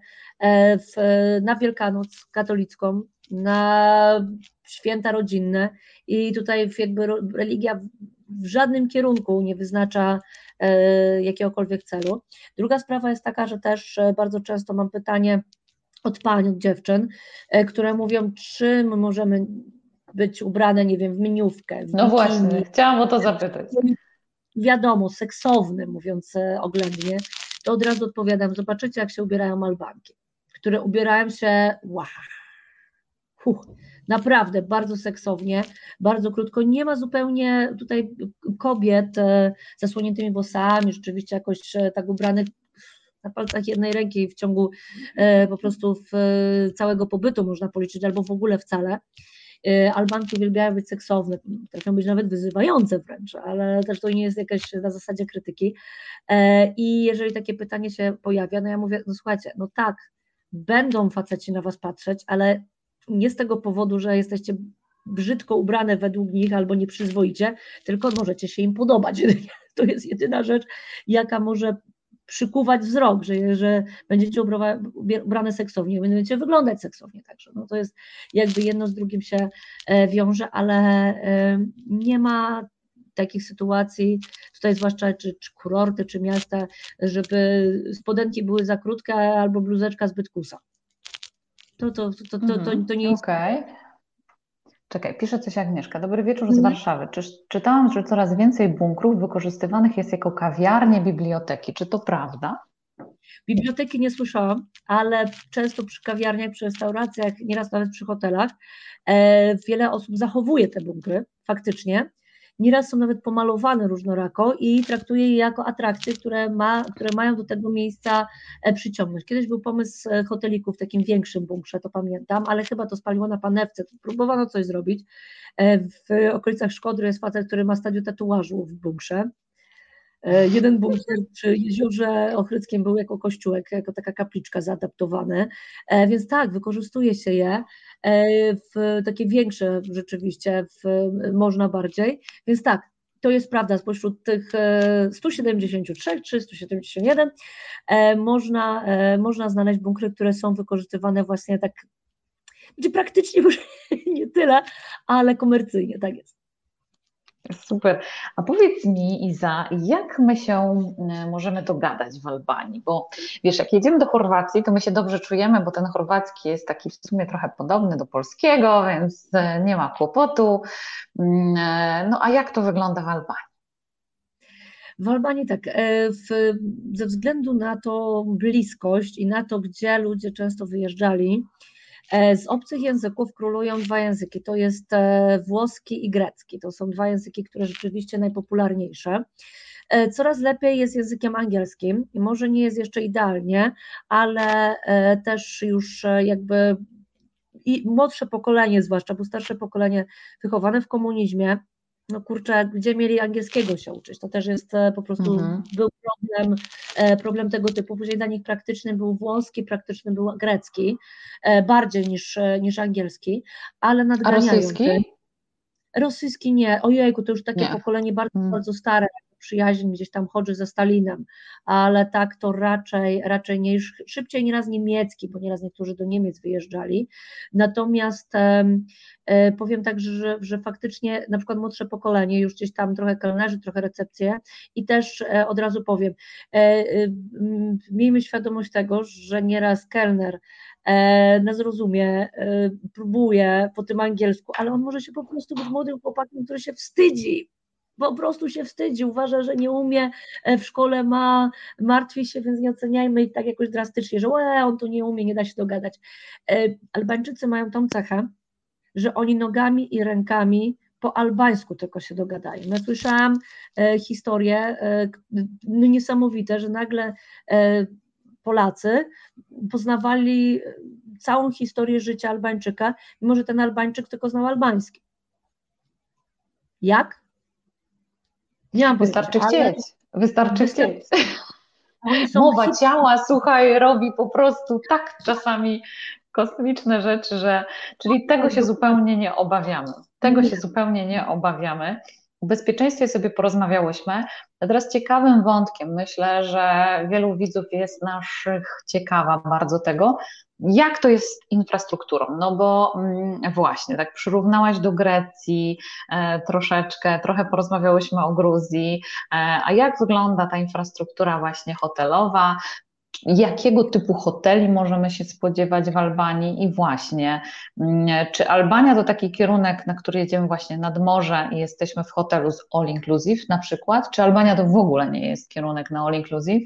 w, na Wielkanoc katolicką, na święta rodzinne i tutaj jakby religia w żadnym kierunku nie wyznacza e, jakiegokolwiek celu. Druga sprawa jest taka, że też e, bardzo często mam pytanie od pań, od dziewczyn, e, które mówią, czym możemy być ubrane, nie wiem, w miniówkę. W no bikini, właśnie, chciałam o to zapytać. Wiadomo, seksowny, mówiąc oględnie, to od razu odpowiadam, zobaczycie, jak się ubierają Albanki, które ubierają się, wow, Huch, naprawdę bardzo seksownie, bardzo krótko. Nie ma zupełnie tutaj kobiet e, zasłoniętymi włosami, rzeczywiście jakoś e, tak ubranych na palcach jednej ręki w ciągu e, po prostu w, całego pobytu można policzyć, albo w ogóle wcale. Albanki uwielbiają być seksowne, potrafią być nawet wyzywające wręcz, ale też to nie jest jakaś na zasadzie krytyki. I jeżeli takie pytanie się pojawia, no ja mówię, no słuchajcie, no tak, będą faceci na was patrzeć, ale nie z tego powodu, że jesteście brzydko ubrane według nich albo nieprzyzwoicie, tylko możecie się im podobać. To jest jedyna rzecz, jaka może przykuwać wzrok, że, że będziecie ubrane seksownie, będziecie wyglądać seksownie także. No to jest jakby jedno z drugim się e, wiąże, ale e, nie ma takich sytuacji, tutaj zwłaszcza czy, czy kurorty, czy miasta, żeby spodenki były za krótkie albo bluzeczka zbyt kusa. To, to, to, to, to, to nie jest. Czekaj, pisze coś Agnieszka. Dobry wieczór z mhm. Warszawy. Czy, czytałam, że coraz więcej bunkrów wykorzystywanych jest jako kawiarnie, biblioteki. Czy to prawda? Biblioteki nie słyszałam, ale często przy kawiarniach, przy restauracjach, nieraz nawet przy hotelach, e, wiele osób zachowuje te bunkry faktycznie nieraz są nawet pomalowane różnorako i traktuje je jako atrakcje, które, ma, które mają do tego miejsca e, przyciągnąć. Kiedyś był pomysł e, hoteliku w takim większym bunkrze, to pamiętam, ale chyba to spaliło na panewce, próbowano coś zrobić. W okolicach Szkodry jest facet, który ma stadium tatuażu w bunkrze, E, jeden bunkier przy jeziorze Ochryckim był jako kościółek, jako taka kapliczka zaadaptowane, e, więc tak, wykorzystuje się je e, w takie większe rzeczywiście, w, można bardziej, więc tak, to jest prawda, spośród tych 173 czy 171 można, można znaleźć bunkry, które są wykorzystywane właśnie tak, znaczy praktycznie może nie tyle, ale komercyjnie, tak jest. Super. A powiedz mi, Iza, jak my się e, możemy dogadać w Albanii? Bo wiesz, jak jedziemy do Chorwacji, to my się dobrze czujemy, bo ten chorwacki jest taki w sumie trochę podobny do polskiego, więc e, nie ma kłopotu. Mm, e, no a jak to wygląda w Albanii? W Albanii tak, w, ze względu na to bliskość i na to, gdzie ludzie często wyjeżdżali, z obcych języków królują dwa języki, to jest e, włoski i grecki, to są dwa języki, które rzeczywiście najpopularniejsze. E, coraz lepiej jest językiem angielskim i może nie jest jeszcze idealnie, ale też już jakby i młodsze pokolenie, zwłaszcza, bo starsze pokolenie wychowane w komunizmie, no kurczę, gdzie mieli angielskiego się uczyć, to też jest po prostu, mhm. był problem, problem tego typu, później dla nich praktyczny był włoski, praktyczny był grecki, bardziej niż, niż angielski, ale nadganiają. A rosyjski? Rosyjski nie, ojejku, to już takie nie. pokolenie bardzo, hmm. bardzo stare, przyjaźń gdzieś tam chodzi ze Stalinem, ale tak to raczej, raczej nie, szybciej nieraz niemiecki, bo nieraz niektórzy do Niemiec wyjeżdżali, natomiast e, powiem tak, że, że faktycznie na przykład młodsze pokolenie, już gdzieś tam trochę kelnerzy, trochę recepcje i też e, od razu powiem, e, miejmy świadomość tego, że nieraz kelner na zrozumie, próbuje po tym angielsku, ale on może się po prostu być młodym chłopakiem, który się wstydzi po prostu się wstydzi, uważa, że nie umie, e, w szkole ma, martwi się, więc nie oceniajmy i tak jakoś drastycznie, że on to nie umie, nie da się dogadać. E, Albańczycy mają tą cechę, że oni nogami i rękami po albańsku tylko się dogadają. Ja słyszałam e, historie e, no niesamowite, że nagle Polacy poznawali całą historię życia Albańczyka, mimo że ten Albańczyk tylko znał albański. Jak? Nie mam Wystarczy chcieć. Wystarczy chcieć. Mowa ciała, słuchaj, robi po prostu tak czasami kosmiczne rzeczy, że czyli tego się zupełnie nie obawiamy. Tego się zupełnie nie obawiamy. O bezpieczeństwie sobie porozmawiałyśmy. A teraz ciekawym wątkiem, myślę, że wielu widzów jest naszych ciekawa bardzo tego, jak to jest z infrastrukturą? No bo mm, właśnie, tak przyrównałaś do Grecji e, troszeczkę, trochę porozmawiałyśmy o Gruzji, e, a jak wygląda ta infrastruktura właśnie hotelowa? Jakiego typu hoteli możemy się spodziewać w Albanii i właśnie, mm, czy Albania to taki kierunek, na który jedziemy właśnie nad morze i jesteśmy w hotelu z all inclusive na przykład, czy Albania to w ogóle nie jest kierunek na all inclusive?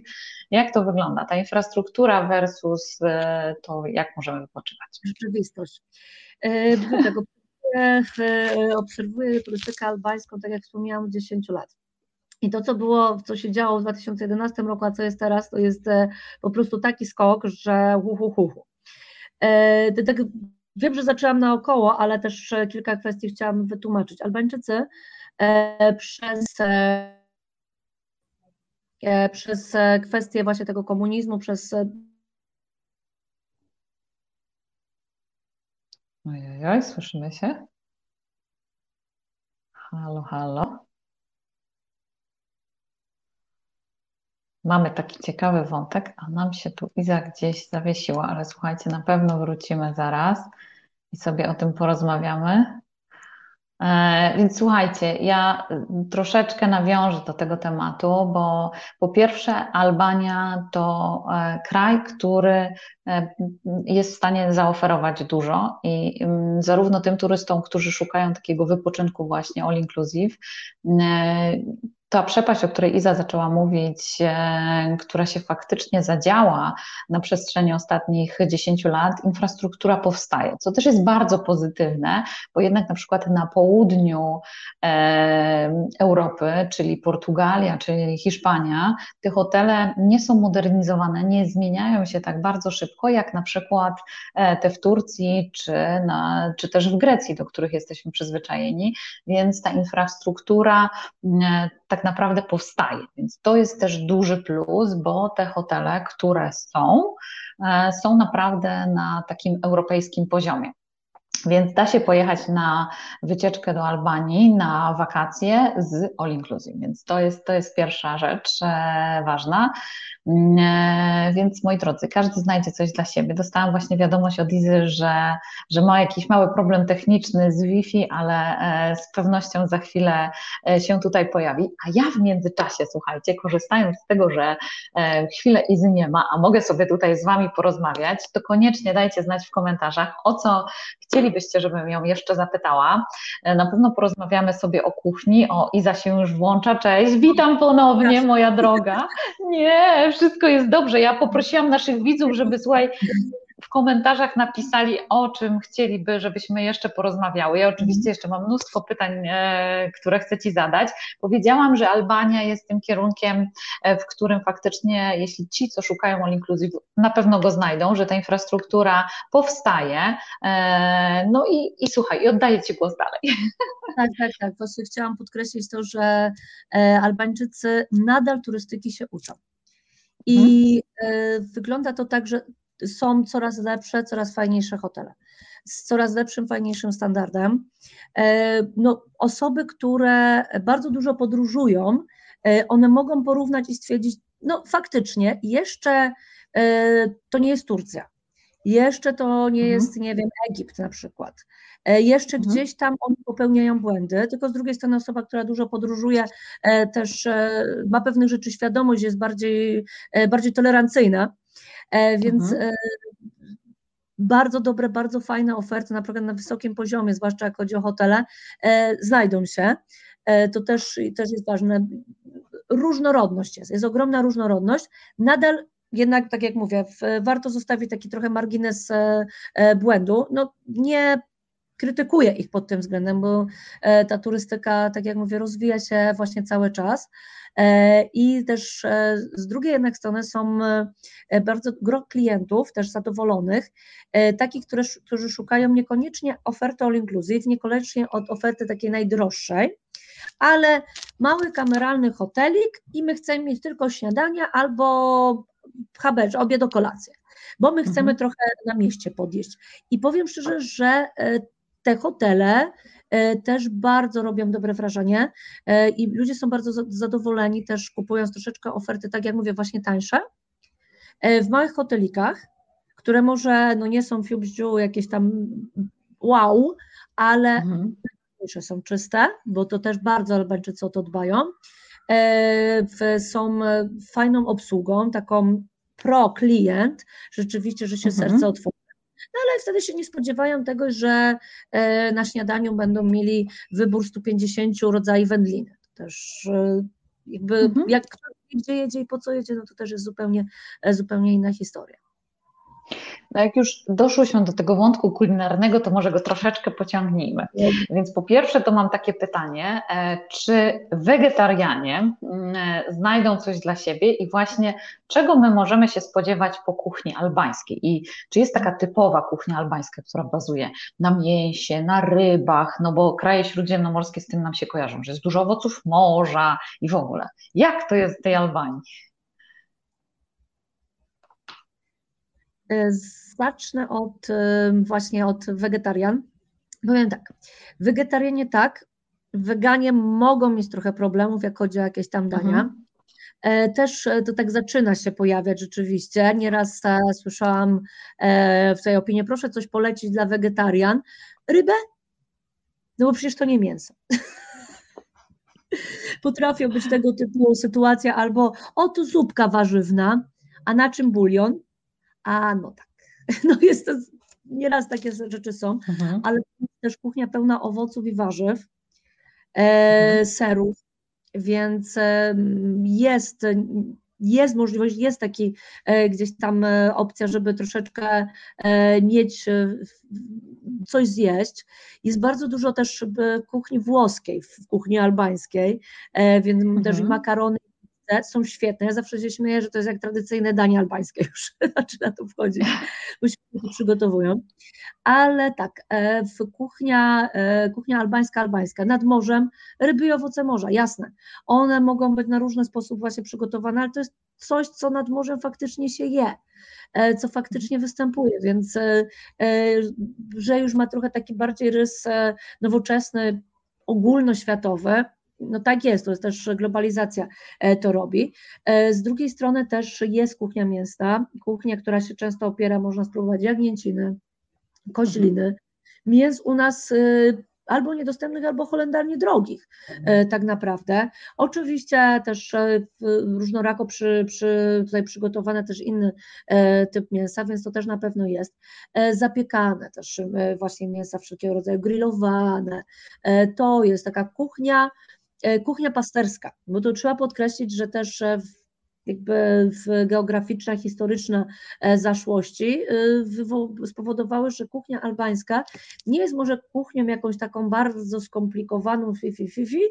Jak to wygląda? Ta infrastruktura versus e, to, jak możemy wypoczywać? Rzeczywistość. E, do tego e, obserwuję turystykę albańską, tak jak wspomniałam, od 10 lat. I to, co było, co się działo w 2011 roku, a co jest teraz, to jest po prostu taki skok, że hu, hu, hu, hu. Tak, wiem, że zaczęłam naokoło, ale też kilka kwestii chciałam wytłumaczyć. Albańczycy przez E, przez e, kwestię właśnie tego komunizmu, przez e, Ojej, słyszymy się? Halo, halo. Mamy taki ciekawy wątek, a nam się tu Iza gdzieś zawiesiła, ale słuchajcie, na pewno wrócimy zaraz i sobie o tym porozmawiamy. E, więc słuchajcie, ja troszeczkę nawiążę do tego tematu, bo po pierwsze, Albania to e, kraj, który e, jest w stanie zaoferować dużo i mm, zarówno tym turystom, którzy szukają takiego wypoczynku właśnie all inclusive, ta przepaść, o której Iza zaczęła mówić, e, która się faktycznie zadziała na przestrzeni ostatnich 10 lat, infrastruktura powstaje, co też jest bardzo pozytywne, bo jednak na przykład na południu e, Europy, czyli Portugalia, czyli Hiszpania, te hotele nie są modernizowane, nie zmieniają się tak bardzo szybko, jak na przykład e, te w Turcji, czy, na, czy też w Grecji, do których jesteśmy przyzwyczajeni, więc ta infrastruktura tak naprawdę powstaje. Więc to jest też duży plus, bo te hotele, które są, e, są naprawdę na takim europejskim poziomie. Więc da się pojechać na wycieczkę do Albanii, na wakacje z all inclusive. Więc to jest, to jest pierwsza rzecz e, ważna. Mm, e, więc moi drodzy, każdy znajdzie coś dla siebie. Dostałam właśnie wiadomość od Izy, że, że ma jakiś mały problem techniczny z Wi-Fi, ale e, z pewnością za chwilę się tutaj pojawi. A ja w międzyczasie, słuchajcie, korzystając z tego, że chwilę Izy nie ma, a mogę sobie tutaj z Wami porozmawiać, to koniecznie dajcie znać w komentarzach, o co chcielibyście, żebym ją jeszcze zapytała. Na pewno porozmawiamy sobie o kuchni. O, Iza się już włącza. Cześć, witam ponownie, moja droga. Nie, wszystko jest dobrze. Ja poprosiłam naszych widzów, żeby słuchaj, w komentarzach napisali, o czym chcieliby, żebyśmy jeszcze porozmawiały. Ja oczywiście jeszcze mam mnóstwo pytań, e, które chcę Ci zadać. Powiedziałam, że Albania jest tym kierunkiem, e, w którym faktycznie, jeśli ci, co szukają All Inclusive, na pewno go znajdą, że ta infrastruktura powstaje. E, no i, i słuchaj, i oddaję Ci głos dalej. Tak, tak, tak. Właśnie chciałam podkreślić to, że Albańczycy nadal turystyki się uczą. I mhm. wygląda to tak, że są coraz lepsze, coraz fajniejsze hotele z coraz lepszym, fajniejszym standardem. E, no, osoby, które bardzo dużo podróżują, e, one mogą porównać i stwierdzić, no faktycznie, jeszcze to nie jest Turcja, jeszcze to nie mhm. jest, nie wiem, Egipt na przykład. Jeszcze mhm. gdzieś tam oni popełniają błędy, tylko z drugiej strony osoba, która dużo podróżuje, też ma pewnych rzeczy świadomość, jest bardziej, bardziej tolerancyjna E, więc mhm. E, bardzo dobre, bardzo fajne oferty, naprawdę na wysokim poziomie, zwłaszcza jak chodzi o hotele, e, znajdą się. To też, też jest ważne. Różnorodność jest, jest ogromna różnorodność. Nadal jednak, tak jak mówię, warto zostawić taki trochę margines błędu. No, nie krytykuję ich pod tym względem, bo ta turystyka, tak jak mówię, rozwija się właśnie cały czas. E, I też e, z drugiej jednak strony są e, bardzo gro klientów, też zadowolonych, takich, które, którzy szukają niekoniecznie oferty all inclusive, niekoniecznie od oferty takiej najdroższej, ale mały kameralny hotelik i my chcemy mieć tylko śniadania albo haberz, obiad o kolację, bo my chcemy mhm. trochę na mieście podjeść. I powiem szczerze, że te hotele E, też bardzo robią dobre wrażenie e, i ludzie są bardzo zadowoleni też kupując troszeczkę oferty, tak jak mówię, właśnie tańsze. E, w małych hotelikach, które może no nie są fiubździu jakieś tam wow, ale mhm. są czyste, bo to też bardzo Albańczycy o to dbają. Są fajną obsługą, taką pro klient, rzeczywiście, że się mhm. serce otworzy no ale wtedy się nie spodziewają tego, że e, na śniadaniu będą mieli wybór 150 rodzajów wędliny. To też e, jakby mhm. jak kto gdzie jedzie i po co jedzie, no to też jest zupełnie, e, zupełnie inna historia. No jak już doszło się do tego wątku kulinarnego, to może go troszeczkę pociągnijmy. Więc po pierwsze to mam takie pytanie, e, czy wegetarianie e, znajdą coś dla siebie i właśnie czego my możemy się spodziewać po kuchni albańskiej i czy jest taka typowa kuchnia albańska, która bazuje na mięsie, na rybach, no bo kraje śródziemnomorskie z tym nam się kojarzą, że jest dużo owoców morza i w ogóle. Jak to jest w tej Albanii? Zacznę od właśnie od wegetarian. Powiem tak, wegetarianie tak, weganie mogą mieć trochę problemów, jak chodzi o jakieś tam dania. Mhm. E, też e, to tak zaczyna się pojawiać rzeczywiście. Nieraz słyszałam w tej opinii, proszę coś polecić dla wegetarian. Rybę? No bo przecież to nie mięso. Potrafią być tego typu sytuacja albo o tu zupka warzywna, a na czym bulion? A no tak, no jest to, nieraz takie rzeczy są, mhm. ale też kuchnia pełna owoców i warzyw, e, mhm. serów, więc jest jest możliwość, jest taki e, gdzieś tam e, opcja, żeby troszeczkę e, mieć coś zjeść. Jest bardzo dużo też kuchni włoskiej, w kuchni albańskiej, więc mhm. też makarony są świetne. Ja zawsze się śmieję, że to jest jak tradycyjne danie albańskie już zaczyna to wchodzić, bo się to przygotowują. Ale tak, e, w kuchnia, e, kuchnia albańska, albańska, nad morzem, ryby i owoce morza, jasne. One mogą być na różny sposób właśnie przygotowane, ale to jest coś, co nad morzem faktycznie się je e, co faktycznie występuje, więc że już ma trochę taki bardziej rys nowoczesny, ogólnoświatowy, no tak jest, to jest też globalizacja e, to robi. E, z drugiej strony też jest kuchnia mięsna, kuchnia, która się często opiera, można spróbować jagnięciny, koźliny. Mięs u nas e, albo niedostępnych, albo holendarnie drogich, tak naprawdę. Oczywiście też różnorako przy, przy, tutaj przygotowane też inny typ mięsa, więc to też na pewno jest. Zapiekane też właśnie mięsa wszelkiego rodzaju, grillowane. To jest taka kuchnia, kuchnia pasterska, bo to trzeba podkreślić, że też e, jakby w geograficzne, historyczne e, zaszłości spowodowały, że kuchnia albańska nie jest może kuchnią jakąś taką bardzo skomplikowaną, fi, fi, fi, fi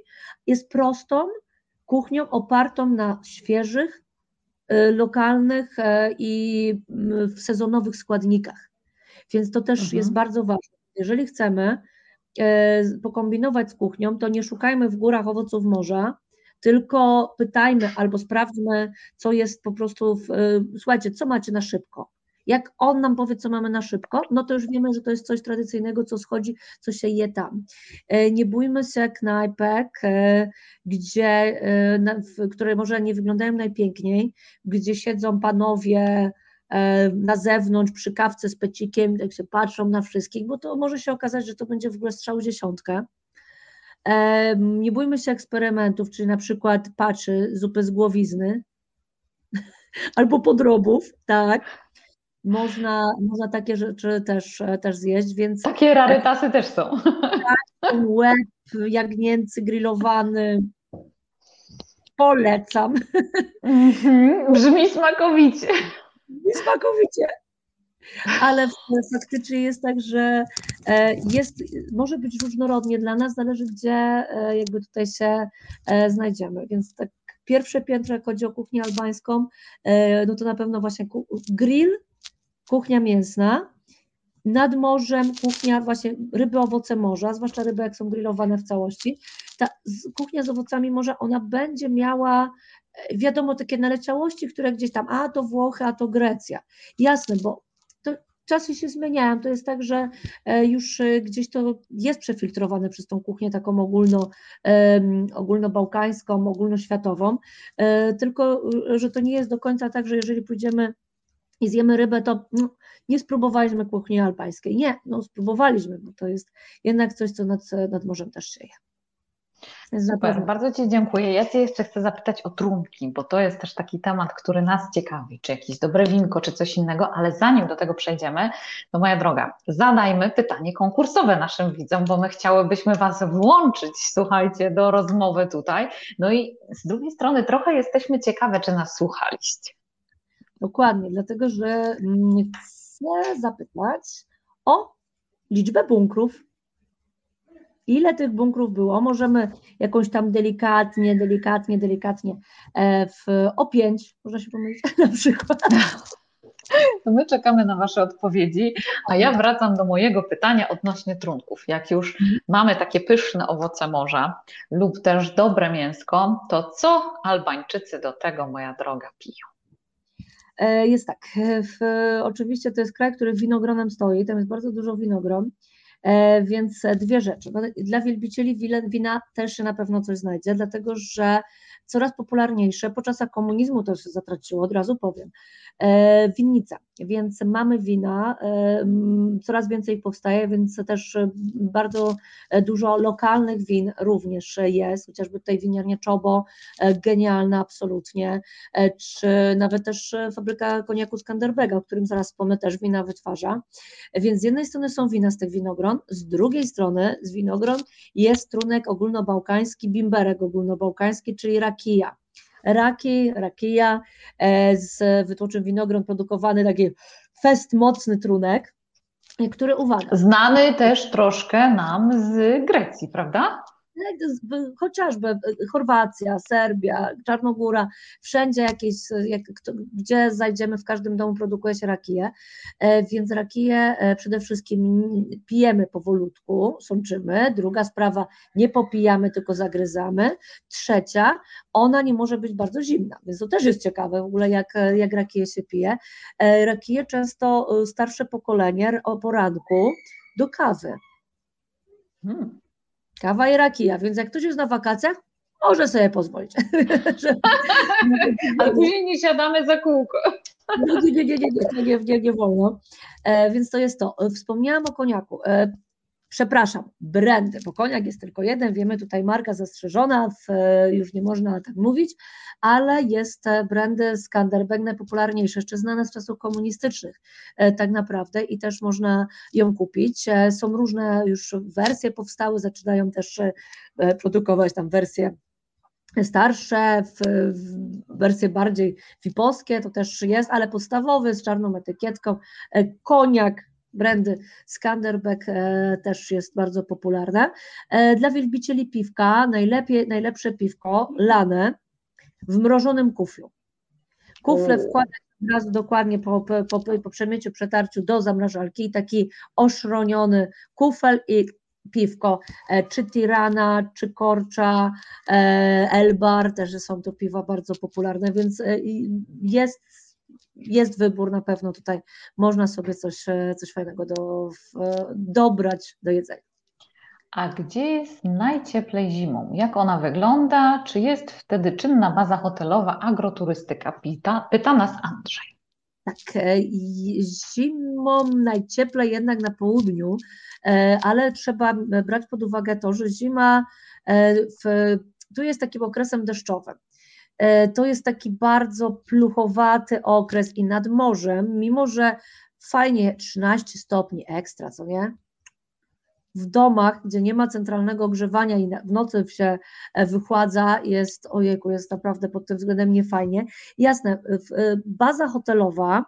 jest prostą kuchnią opartą na świeżych, lokalnych i sezonowych składnikach. Więc to też mhm. jest bardzo ważne. Jeżeli chcemy E, pokombinować z kuchnią, to nie szukajmy w górach owoców morza, tylko pytajmy albo sprawdźmy, co jest po prostu, w, e, słuchajcie, co macie na szybko. Jak on nam powie, co mamy na szybko, no to już wiemy, że to jest coś tradycyjnego, co schodzi, co się je tam. E, nie bójmy się knajpek, gdzie, które może nie wyglądają najpiękniej, gdzie siedzą panowie, E, na zewnątrz przy kawce z pecikiem, jak się patrzą na wszystkich, bo to może się okazać, że to będzie w ogóle strzał dziesiątkę. E, nie bójmy się eksperymentów, czyli na przykład paczy, zupy z głowizny albo podrobów, tak. Można, można takie rzeczy też, też zjeść, więc... Takie rarytasy też są. Tak, łeb jagnięcy, grillowany, polecam. Mm -hmm, brzmi smakowicie smakowicie. Ale faktycznie jest tak, że e, jest, może być różnorodnie dla nas, zależy gdzie e, jakby tutaj się e, znajdziemy. Więc tak pierwsze piętro, jak chodzi o kuchnię albańską, no to na pewno właśnie grill, kuchnia mięsna, nad morzem kuchnia właśnie ryby, owoce morza, zwłaszcza ryby jak są grillowane w całości. Ta kuchnia z owocami morza, ona będzie miała wiadomo, takie naleciałości, które gdzieś tam, a to Włochy, a to Grecja. Jasne, bo to czasy się zmieniają. To jest tak, że e, już e, gdzieś to jest przefiltrowane przez tą kuchnię taką ogólno, ogólnobałkańską, ogólnoświatową, e, tylko że to nie jest do końca tak, że jeżeli pójdziemy i zjemy rybę, to no, nie spróbowaliśmy kuchni albańskiej. Nie, no spróbowaliśmy, bo to jest jednak coś, co nad, nad morzem też się je. Super, bardzo Ci dziękuję. Ja Cię jeszcze chcę zapytać o trunki, bo to jest też taki temat, który nas ciekawi, czy jakieś dobre winko, czy coś innego, ale zanim do tego przejdziemy, to moja droga, zadajmy pytanie konkursowe naszym widzom, bo my chciałybyśmy Was włączyć, słuchajcie, do rozmowy tutaj. No i z drugiej strony trochę jesteśmy ciekawe, czy nas słuchaliście. Dokładnie, dlatego że chcę zapytać o liczbę bunkrów Ile tych bunkrów było? Możemy jakąś tam delikatnie, delikatnie, delikatnie e, w o pięć, można się pomylić na przykład. To my czekamy na Wasze odpowiedzi, a ja wracam do mojego pytania odnośnie trunków. Jak już mamy takie pyszne owoce morza lub też dobre mięsko, to co Albańczycy do tego, moja droga, piją? E, jest tak. W, oczywiście to jest kraj, który winogronem stoi, tam jest bardzo dużo winogron. E, więc dwie rzeczy. No, dla wielbicieli wina też się na pewno coś znajdzie, dlatego że coraz popularniejsze, po czasach komunizmu to się zatraciło, od razu powiem, e, winnica, więc mamy wina, e, coraz więcej powstaje, więc też bardzo dużo lokalnych win również jest, chociażby tutaj winiarnia Czobo, genialna absolutnie, czy nawet też fabryka koniaku Skanderbega, o którym zaraz wspomnę, też wina wytwarza, więc z jednej strony są wina z tych winogron, winogron, z drugiej strony z winogron jest trunek ogólnobałkański, bimberek ogólnobałkański, czyli rakija. Raki, rakija e, z wytłoczym winogron produkowany, taki fest mocny trunek, który uwaga. Znany też troszkę nam z Grecji, prawda? Chociażby e, Chorwacja, Serbia, Czarnogóra, wszędzie jakieś, jak, gdzie zajdziemy, w każdym domu produkuje się rakiję, e, więc rakiję e, przede wszystkim pijemy powolutku, sączymy, druga sprawa, nie popijamy, tylko zagryzamy, trzecia, ona nie może być bardzo zimna, więc to też jest ciekawe w ogóle, jak, jak rakiję się pije. Rakiję często starsze pokolenie o poranku do kawy. Hmm kawa i rakija, więc jak ktoś jest na wakacjach, może sobie pozwolić. Ale później nie siadamy za kółko. Nie, nie, nie, nie, nie, nie, nie, nie wolno. E, więc to jest to. Wspomniałam o koniaku. E, przepraszam, brandy, bo koniak jest tylko jeden, wiemy tutaj marka zastrzeżona, w, już nie można tak mówić, ale jest brandy Skanderbeg najpopularniejsze, jeszcze znane z czasów komunistycznych e, tak naprawdę i też można ją kupić. E, są różne już wersje powstały, zaczynają też e, produkować tam wersje starsze, w, w wersje bardziej wiposkie, to też jest, ale podstawowy z czarną etykietką, koniak brandy Skanderbeg e, też jest bardzo popularne. E, dla wielbicieli piwka najlepiej, najlepsze piwko lane w mrożonym kuflu. Kufle wkładać od razu dokładnie po, po, po przemyciu, przetarciu do zamrażalki i taki oszroniony kufel i piwko, e, czy Tirana, czy Korcza, Elbar, też są to piwa bardzo popularne, więc jest jest wybór, na pewno tutaj można sobie coś, e, coś fajnego do, dobrać do jedzenia. A gdzie jest najcieplej zimą? Jak ona wygląda? Czy jest wtedy czynna baza hotelowa, agroturystyka? Pyta, pyta nas Andrzej. Tak, e, zimą najcieplej jednak na południu, e, ale trzeba brać pod uwagę to, że zima w, tu jest takim okresem deszczowym. E, to jest taki bardzo pluchowaty okres i nad morzem, mimo że fajnie 13 stopni ekstra, co nie? W domach, gdzie nie ma centralnego ogrzewania i w nocy się e, wychładza, jest, ojejku, jest naprawdę pod tym względem niefajnie. Jasne, e, baza hotelowa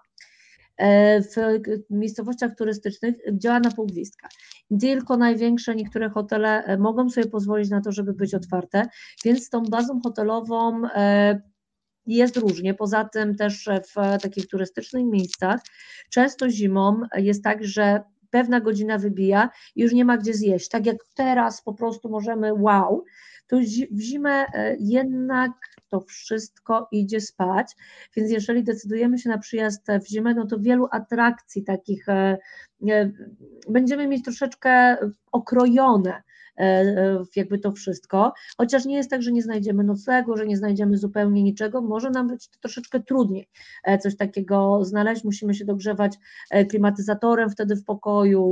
w miejscowościach turystycznych działa na pół gwizdka. Tylko największe niektóre hotele e, mogą sobie pozwolić na to, żeby być otwarte, więc tą bazą hotelową e, jest różnie. Poza tym też w takich turystycznych miejscach często zimą jest tak, że pewna godzina wybija i już nie ma gdzie zjeść. Tak jak teraz po prostu możemy wow, to w zimę jednak to wszystko idzie spać, więc jeżeli decydujemy się na przyjazd w zimę, no to wielu atrakcji takich e, e, będziemy mieć troszeczkę okrojone e, jakby to wszystko, chociaż nie jest tak, że nie znajdziemy noclegu, że nie znajdziemy zupełnie niczego, może nam być troszeczkę trudniej coś takiego znaleźć, musimy się dogrzewać klimatyzatorem wtedy w pokoju,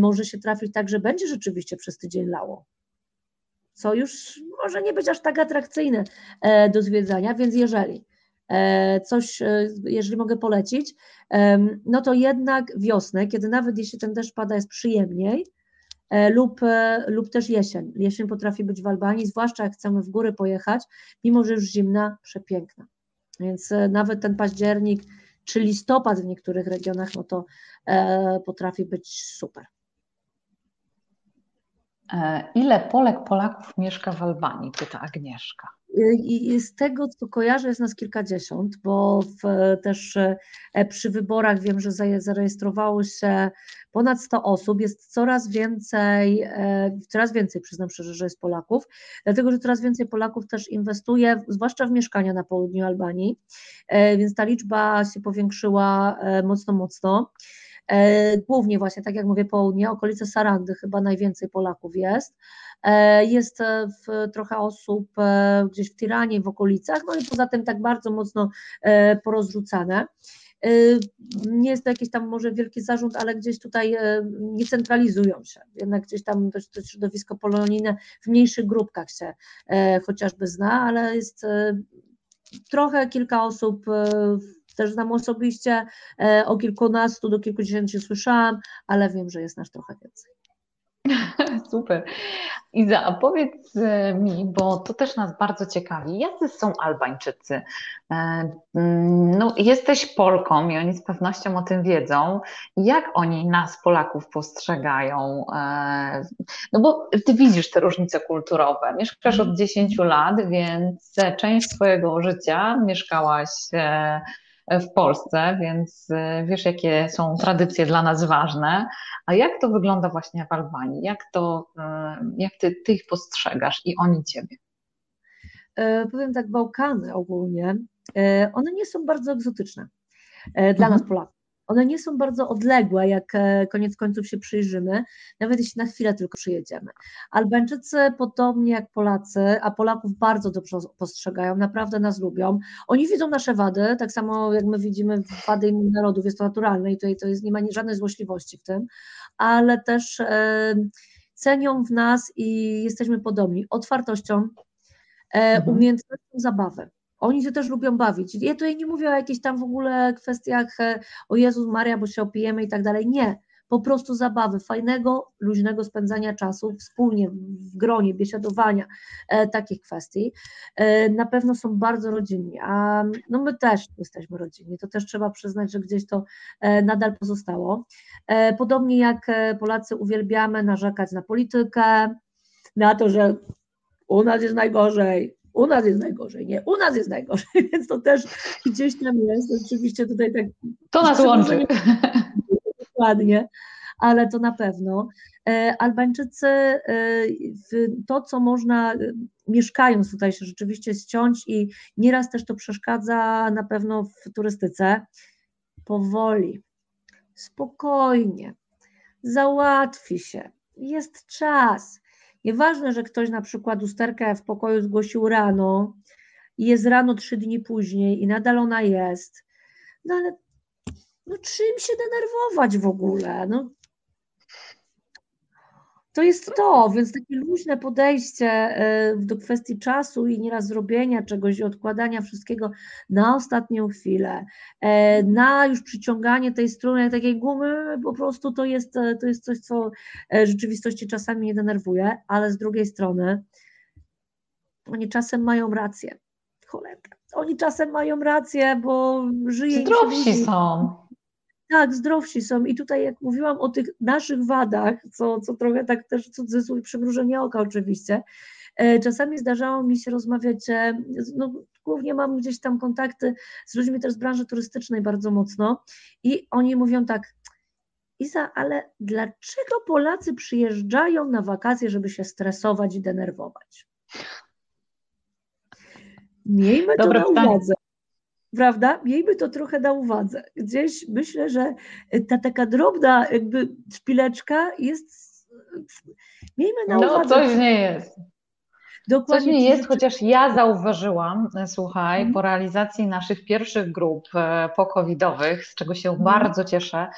może się trafić tak, że będzie rzeczywiście przez tydzień lało, co już może nie być aż tak atrakcyjne e, do zwiedzania, więc jeżeli e, coś, e, jeżeli mogę polecić, no to jednak wiosnę, kiedy nawet jeśli ten deszcz pada jest przyjemniej, lub, lub też jesień. Jesień potrafi być w Albanii, zwłaszcza jak chcemy w góry pojechać, mimo że już zimna, przepiękna. Więc nawet ten październik czy listopad w niektórych regionach, no to potrafi być super. E, ile Polek, Polaków mieszka w Albanii? Pyta Agnieszka. I z tego, co kojarzę, jest nas kilkadziesiąt, bo w, też e, przy wyborach wiem, że zarejestrowało się ponad 100 osób, jest coraz więcej, e, coraz więcej, przyznam szczerze, że jest Polaków, dlatego, że coraz więcej Polaków też inwestuje, zwłaszcza w mieszkania na południu Albanii, więc ta liczba się powiększyła mocno, mocno. E, głównie właśnie, tak jak mówię, południe, okolice Sarandy chyba najwięcej Polaków jest. E, jest e, w, trochę osób gdzieś w Tiranie, w okolicach, no i poza tym tak bardzo mocno porozrzucane. Nie jest to jakiś tam może wielki zarząd, ale gdzieś tutaj nie centralizują się. Jednak gdzieś tam to, to środowisko polonijne w mniejszych grupkach się chociażby zna, ale jest trochę kilka osób też znam osobiście, e, o kilkunastu do kilkudziesięciu słyszałam, ale wiem, że jest nas trochę więcej. Super. Iza, a powiedz e, mi, bo to też nas bardzo ciekawi, jacy są Albańczycy? E, mm, no, jesteś Polką i oni z pewnością o tym wiedzą. Jak oni nas, Polaków, postrzegają? No bo ty widzisz te różnice kulturowe. Mieszkasz od 10 lat, więc część swojego życia mieszkałaś w Polsce, więc y, wiesz, jakie są tradycje dla nas ważne. A jak to wygląda właśnie w Albanii? Jak, to, y, jak ty, ty ich postrzegasz i oni ciebie? E, powiem tak, Bałkany ogólnie, e, one nie są bardzo egzotyczne e, dla mhm. nas Polaków. One nie są bardzo odległe, jak e, koniec końców się przyjrzymy, nawet jeśli na chwilę tylko przyjedziemy. Albańczycy, podobnie jak Polacy, a Polaków bardzo dobrze postrzegają, naprawdę nas lubią. Oni widzą nasze wady, tak samo jak my widzimy wady innych narodów, jest to naturalne i tutaj to jest, nie ma żadnej złośliwości w tym, ale też e, cenią w nas i jesteśmy podobni otwartością, e, mhm. umiejętnością zabawy. Oni się też lubią bawić. Ja tutaj nie mówię o jakichś tam w ogóle kwestiach e, o Jezus Maria, bo się opijemy i tak dalej. Nie. Po prostu zabawy, fajnego, luźnego spędzania czasu wspólnie w gronie, biesiadowania, e, takich kwestii. E, na pewno są bardzo rodzinni, a no my też jesteśmy rodzinni. To też trzeba przyznać, że gdzieś to e, nadal pozostało. E, podobnie jak e, Polacy uwielbiamy narzekać na politykę, na to, że u nas jest najgorzej, u nas jest najgorzej, nie, u nas jest najgorzej, więc to też gdzieś tam jest, oczywiście tutaj tak... To nas łączy. Dokładnie, ale to na pewno. E, Albańczycy, e, to co można, e, mieszkając tutaj się rzeczywiście ściąć i nieraz też to przeszkadza na pewno w turystyce, powoli, spokojnie, załatwi się, jest czas, Nieważne, że ktoś na przykład usterkę w pokoju zgłosił rano i jest rano trzy dni później i nadal ona jest, no ale no czym się denerwować w ogóle? No, to jest to, więc takie luźne podejście e, do kwestii czasu i nieraz zrobienia czegoś i odkładania wszystkiego na ostatnią chwilę, e, na już przyciąganie tej struny takiej gumy, po prostu to jest, e, to jest coś, co w rzeczywistości czasami mnie denerwuje, ale z drugiej strony oni czasem mają rację. Cholera. Oni czasem mają rację, bo żyje Zdrowsi są. Tak, zdrowsi są. I tutaj, jak mówiłam o tych naszych wadach, co, co trochę tak też cudzysłów przymrużenie oka oczywiście, e, czasami zdarzało mi się rozmawiać, no, głównie mam gdzieś tam kontakty z ludźmi też z branży turystycznej bardzo mocno i oni mówią tak, Iza, ale dlaczego Polacy przyjeżdżają na wakacje, żeby się stresować i denerwować? Miejmy Dobre to na uwadze prawda? Miejmy to trochę na uwadze. Gdzieś myślę, że ta taka drobna jakby szpileczka jest, miejmy na no, uwadze. No coś nie jest. Dokładnie. Coś nie jest, chociaż ja zauważyłam, e, słuchaj, mm. po realizacji naszych pierwszych grup e, pokowidowych, z czego się mm. bardzo cieszę,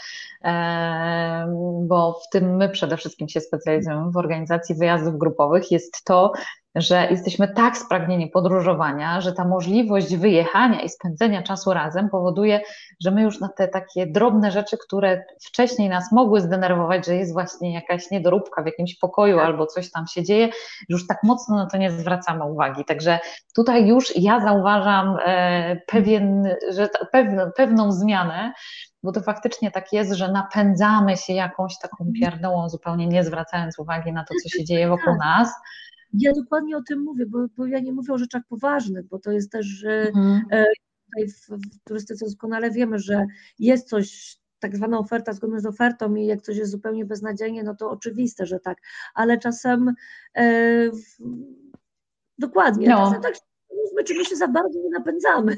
e, bo w tym my przede wszystkim się specjalizujemy w organizacji wyjazdów grupowych, jest to, że jesteśmy tak spragnieni podróżowania, że ta możliwość wyjechania i spędzenia czasu razem powoduje, że my już na te takie drobne rzeczy, które wcześniej nas mogły zdenerwować, że jest właśnie jakaś niedoróbka w jakimś pokoju tak. albo coś tam się dzieje, już tak mocno na to nie zwracamy uwagi. Także tutaj już ja zauważam e, pewien, że pewną, pewną zmianę, bo to faktycznie tak jest, że napędzamy się jakąś taką mhm. pierdołą, zupełnie nie zwracając uwagi na to, co się dzieje wokół tak. nas. Ja dokładnie o tym mówię, bo, bo ja nie mówię o rzeczach poważnych, bo to jest też, że mhm. E, tutaj w, w turystyce doskonale wiemy, że jest coś, tak zwana oferta zgodna z ofertą i jak coś jest zupełnie beznadziejnie, no to oczywiste, że tak, ale czasem e, w, dokładnie, no. czasem tak my czegoś się za bardzo nie napędzamy.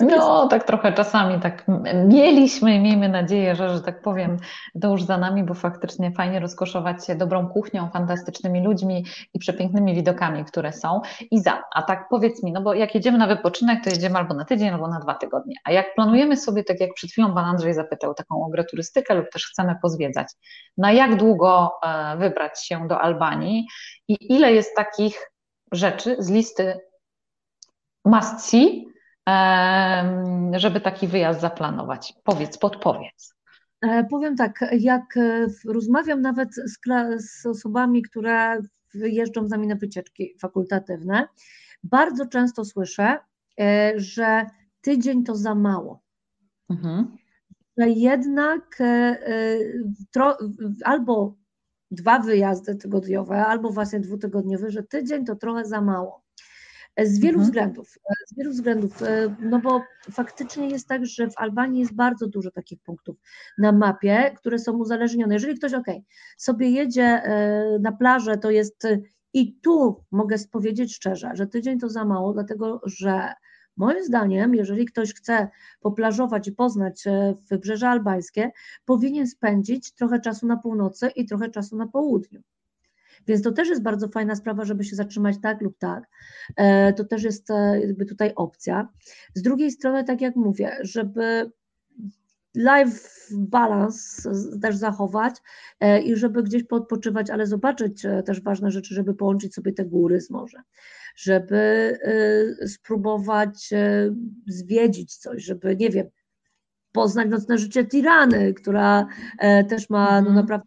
No, tak trochę czasami tak mieliśmy i miejmy nadzieję, że, że tak powiem, to już za nami, bo faktycznie fajnie rozkoszować się dobrą kuchnią, fantastycznymi ludźmi i przepięknymi widokami, które są. I za, a tak powiedz mi, no bo jak jedziemy na wypoczynek, to jedziemy albo na tydzień, albo na dwa tygodnie. A jak planujemy sobie, tak jak przed chwilą Pan Andrzej zapytał, taką agroturystykę lub też chcemy pozwiedzać, na jak długo e, wybrać się do Albanii i ile jest takich rzeczy z listy must see, żeby taki wyjazd zaplanować? Powiedz, podpowiedz. Powiem tak, jak rozmawiam nawet z, z osobami, które jeżdżą z nami na wycieczki fakultatywne, bardzo często słyszę, że tydzień to za mało. Mhm. Że jednak albo dwa wyjazdy tygodniowe, albo właśnie dwutygodniowe, że tydzień to trochę za mało. Z wielu mhm. względów, z wielu względów, e, no bo faktycznie jest tak, że w Albanii jest bardzo dużo takich punktów na mapie, które są uzależnione. Jeżeli ktoś, ok, sobie jedzie e, na plażę, to jest i tu mogę powiedzieć szczerze, że tydzień to za mało, dlatego że Moim zdaniem, jeżeli ktoś chce poplażować i poznać e, wybrzeże albańskie, powinien spędzić trochę czasu na północy i trochę czasu na południu. Więc to też jest bardzo fajna sprawa, żeby się zatrzymać tak lub tak. E, to też jest e, jakby tutaj opcja. Z drugiej strony, tak jak mówię, żeby life balance też zachować i żeby gdzieś podpoczywać, ale zobaczyć też ważne rzeczy, żeby połączyć sobie te góry z morzem żeby spróbować zwiedzić coś, żeby, nie wiem, poznać nocne życie Tirany, która e, też ma no, mhm.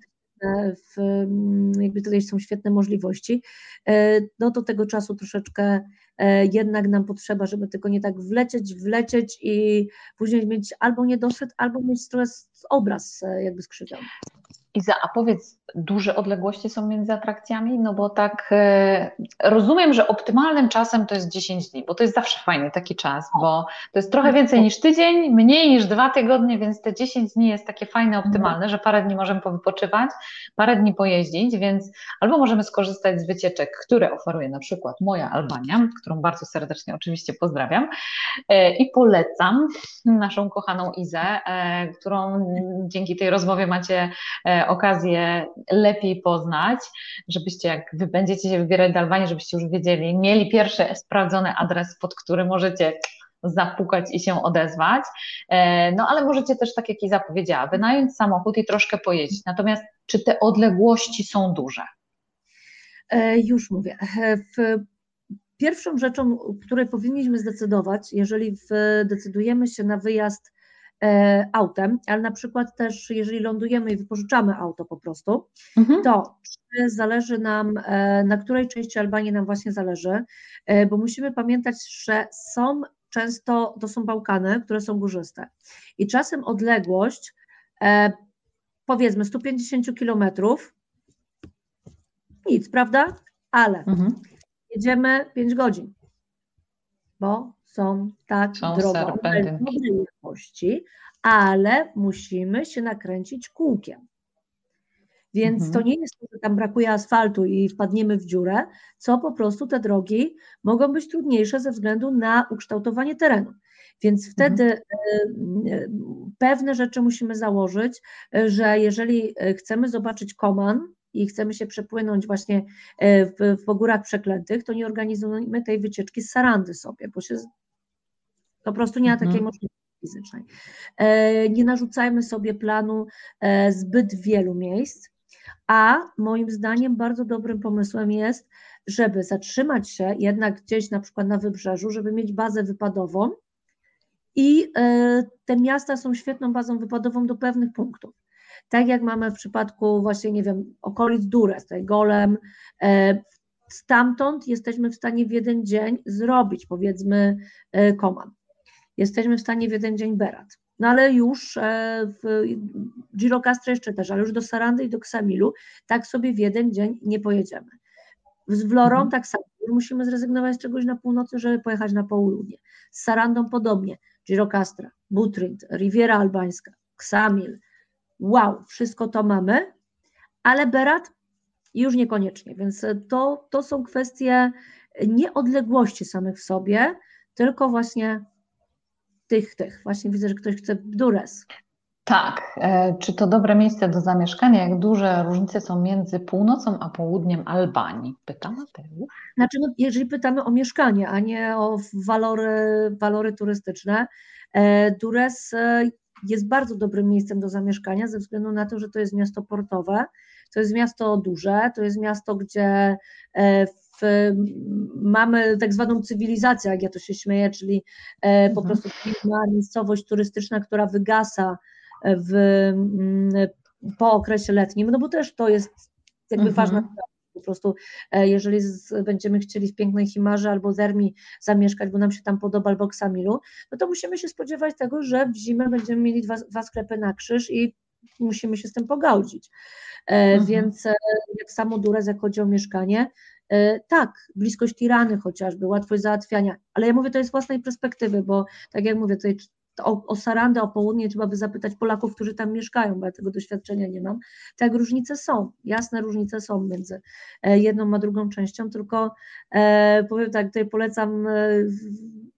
Naprawdę w, mm, jakby tutaj są świetne możliwości, e, no to tego czasu troszeczkę e, jednak nam potrzeba, żeby tylko nie tak wlecieć, wlecieć i później mieć albo niedosyt, albo mieć trochę obraz jakby skrzywiony. Iza, a powiedz, duże odległości są między atrakcjami? No bo tak e, rozumiem, że optymalnym czasem to jest 10 dni, bo to jest zawsze fajny taki czas, bo to jest trochę więcej niż tydzień, mniej niż dwa tygodnie, więc te 10 dni jest takie fajne, optymalne, że parę dni możemy powypoczywać, parę dni pojeździć, więc albo możemy skorzystać z wycieczek, które oferuje na przykład moja Albania, którą bardzo serdecznie oczywiście pozdrawiam e, i polecam naszą kochaną Izę, e, którą dzięki tej rozmowie macie okazję lepiej poznać, żebyście jak wy będziecie się wybierać do Albanii, żebyście już wiedzieli, mieli pierwszy sprawdzony adres, pod który możecie zapukać i się odezwać. E, no ale możecie też, tak jak i zapowiedziała, wynająć samochód i troszkę pojeździć. Natomiast czy te odległości są duże? E, już mówię. E, w pierwszą rzeczą, której powinniśmy zdecydować, jeżeli decydujemy się na wyjazd autem, ale na przykład też jeżeli lądujemy i wypożyczamy auto po prostu, mhm. to czy zależy nam, e, na której części Albanii nam właśnie zależy, e, bo musimy pamiętać, że są często, to są Bałkany, które są górzyste i czasem odległość powiedzmy 150 kilometrów, nic, prawda? Ale mhm. jedziemy 5 godzin, bo są tak są drogo, jakości, ale musimy się nakręcić kółkiem. Więc mhm. to nie jest to, że tam brakuje asfaltu i wpadniemy w dziurę, co po prostu te drogi mogą być trudniejsze ze względu na ukształtowanie terenu. Więc wtedy mhm. pewne rzeczy musimy założyć, że jeżeli chcemy zobaczyć Koman, i chcemy się przepłynąć właśnie w, w Górach Przeklętych, to nie organizujemy tej wycieczki z Sarandy sobie, bo się po prostu nie ma takiej mhm. możliwości fizycznej. E, nie narzucajmy sobie planu e, zbyt wielu miejsc, a moim zdaniem bardzo dobrym pomysłem jest, żeby zatrzymać się jednak gdzieś na przykład na wybrzeżu, żeby mieć bazę wypadową i e, te miasta są świetną bazą wypadową do pewnych punktów. Tak jak mamy w przypadku właśnie, nie wiem, okolic Dures, tutaj Golem, stamtąd jesteśmy w stanie w jeden dzień zrobić powiedzmy komand jesteśmy w stanie w jeden dzień Berat. No ale już e, w Girocastre jeszcze też, ale już do Sarandy i do Ksamilu tak sobie w jeden dzień nie pojedziemy. Z Vlorą mhm. tak samo. Musimy zrezygnować z czegoś na północy, żeby pojechać na południe. Z Sarandą podobnie. Girocastra, Butrint, Riviera Albańska, Ksamil. Wow, wszystko to mamy, ale Berat już niekoniecznie. Więc to, to są kwestie nie odległości samych w sobie, tylko właśnie tych, tych. Właśnie widzę, że ktoś chce Dures. Tak. E, czy to dobre miejsce do zamieszkania? Jak duże różnice są między północą a południem Albanii? Pyta Mateusz. Znaczy, no, jeżeli pytamy o mieszkanie, a nie o walory, walory turystyczne, e, Dures e, jest bardzo dobrym miejscem do zamieszkania ze względu na to, że to jest miasto portowe, to jest miasto duże, to jest miasto, gdzie mamy tak zwaną cywilizację, jak ja to się śmieję, czyli e, po mhm. prostu ma miejscowość turystyczna, która wygasa w, mm, po okresie letnim, no bo też to jest jakby mhm. ważna po prostu, e, jeżeli z, będziemy chcieli w pięknej Himarze albo Zermi zamieszkać, bo nam się tam podoba, albo Ksamilu, no to musimy się spodziewać tego, że w zimę będziemy mieli dwa, dwa sklepy na krzyż i musimy się z tym pogodzić. E, mhm. Więc e, jak samo Durez, jak chodzi o mieszkanie, tak, bliskość tirany chociażby, łatwość załatwiania, ale ja mówię to jest z własnej perspektywy, bo tak jak mówię, tutaj o, o Sarandę, o południe trzeba by zapytać Polaków, którzy tam mieszkają, bo ja tego doświadczenia nie mam. Tak, różnice są, jasne różnice są między e, jedną a drugą częścią, tylko e, powiem tak, tutaj polecam, e,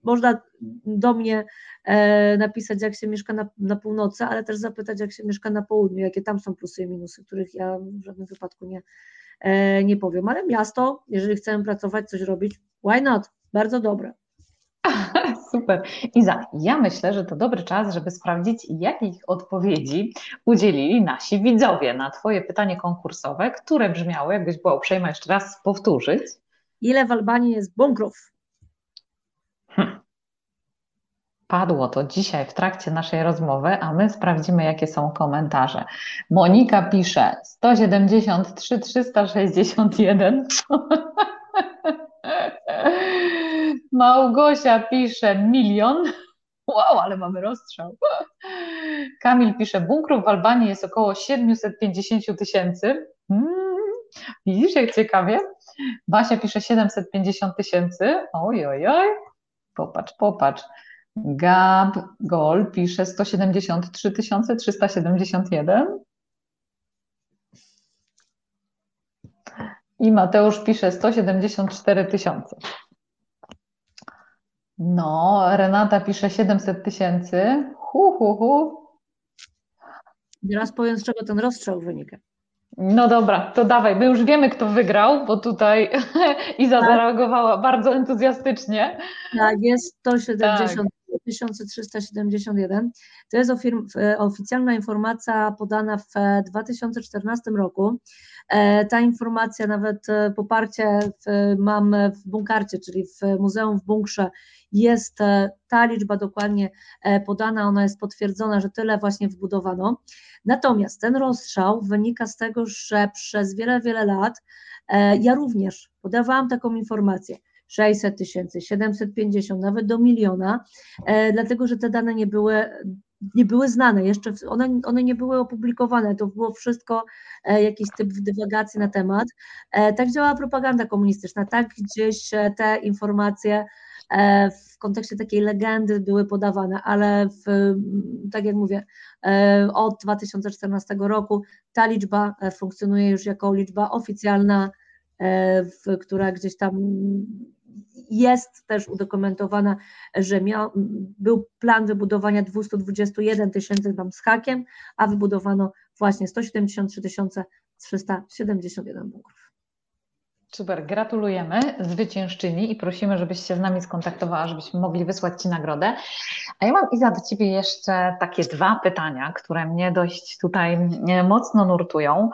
można do mnie e, napisać, jak się mieszka na, na północy, ale też zapytać, jak się mieszka na południu, jakie tam są plusy i minusy, których ja w żadnym wypadku nie, e, nie powiem. Ale miasto, jeżeli chcemy pracować, coś robić, why not? Bardzo dobre. Super. Iza, ja myślę, że to dobry czas, żeby sprawdzić, jakich odpowiedzi udzielili nasi widzowie na Twoje pytanie konkursowe, które brzmiało, jakbyś była uprzejma jeszcze raz powtórzyć. Ile w Albanii jest bunkrów? Padło to dzisiaj w trakcie naszej rozmowy, a my sprawdzimy, jakie są komentarze. Monika pisze 173 361. Małgosia pisze milion. Wow, ale mamy rozstrzał. Kamil pisze, bunkrów w Albanii jest około 750 tysięcy. Hmm, widzisz, jak ciekawie. Basia pisze 750 tysięcy. Oj, oj, oj. Popatrz, popatrz. Gab Gol pisze 173 371. I Mateusz pisze 174 tysiące. No, Renata pisze 700 tysięcy. Hu, hu, hu. Teraz powiem, z czego ten rozstrzał wynika. No dobra, to dawaj, my już wiemy, kto wygrał, bo tutaj Iza tak. zareagowała bardzo entuzjastycznie. Tak, jest 170 tak. 1371. To jest oficjalna informacja podana w 2014 roku. E, ta informacja, nawet e, poparcie mam w Bunkarcie, czyli w Muzeum w Bunkrze, jest e, ta liczba dokładnie podana, ona jest potwierdzona, że tyle właśnie wbudowano. Natomiast ten rozstrzał wynika z tego, że przez wiele, wiele lat ja również podawałam taką informację. 600 tysięcy, 750, nawet do miliona, e, dlatego że te dane nie były, nie były znane, jeszcze one, one nie były opublikowane, to było wszystko e, jakiś typ dywagacji na temat. E, tak działa propaganda komunistyczna, tak gdzieś te informacje w kontekście takiej legendy były podawane, ale w, tak jak mówię, od 2014 roku ta liczba funkcjonuje już jako liczba oficjalna, która gdzieś tam jest też udokumentowana, że miał, był plan wybudowania 221 tysięcy tam z hakiem, a wybudowano właśnie 173 371 bunkrów. Super, gratulujemy zwyciężczyni i prosimy, żebyś się z nami skontaktowała, żebyśmy mogli wysłać Ci nagrodę. A ja mam Iza do Ciebie jeszcze takie dwa pytania, które mnie dość tutaj e, mocno nurtują.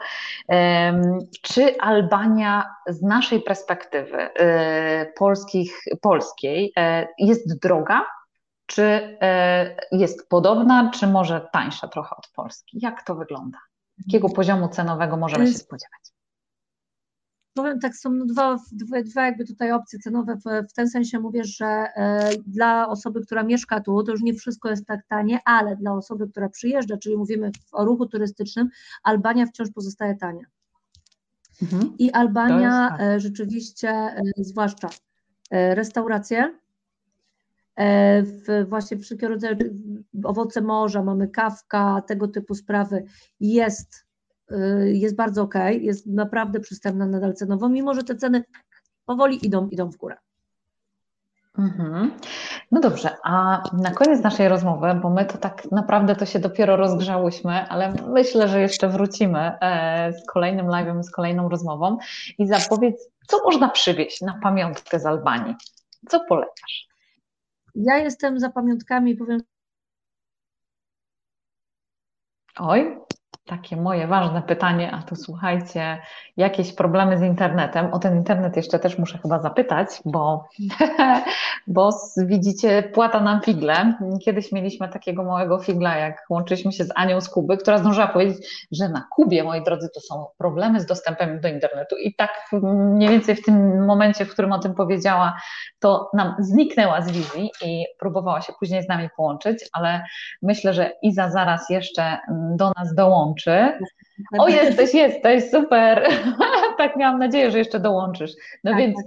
Czy Albania z naszej perspektywy e, polskich, polskiej e, jest droga? Czy jest podobna, czy może tańsza trochę od Polski? Jak to wygląda? Jakiego poziomu cenowego możemy się spodziewać? Powiem tak, są dwa, dwa, dwa jakby tutaj opcje cenowe, w, w ten sensie mówię, że e, dla osoby, która mieszka tu, to już nie wszystko jest tak tanie, ale dla osoby, która przyjeżdża, czyli mówimy o ruchu turystycznym, Albania wciąż pozostaje tania. Mhm. I Albania e, rzeczywiście, e, zwłaszcza restauracje, w, właśnie wszelkie rodzaje owoce morza, mamy kawka, tego typu sprawy, jest jest bardzo ok, jest naprawdę przystępna nadal cenowo, mimo że te ceny powoli idą, idą w górę. Mhm. No dobrze, a na koniec naszej rozmowy, bo my to tak naprawdę to się dopiero rozgrzałyśmy, ale myślę, że jeszcze wrócimy e, z kolejnym live'em, z kolejną rozmową i zapowiedz, co można przywieźć na pamiątkę z Albanii? Co polecasz? Ja jestem za pamiątkami, powiem. Oj, takie moje ważne pytanie, a tu słuchajcie, jakieś problemy z internetem. O ten internet jeszcze też muszę chyba zapytać, bo, bo widzicie, płata nam figle. Kiedyś mieliśmy takiego małego figla, jak łączyliśmy się z Anią z Kuby, która zdążyła powiedzieć, że na Kubie, moi drodzy, to są problemy z dostępem do internetu. I tak mniej więcej w tym momencie, w którym o tym powiedziała, to nam zniknęła z wizji i próbowała się później z nami połączyć, ale myślę, że Iza zaraz jeszcze do nas dołączy. O, jesteś, jesteś, super. tak miałam nadzieję, że jeszcze dołączysz. No tak, więc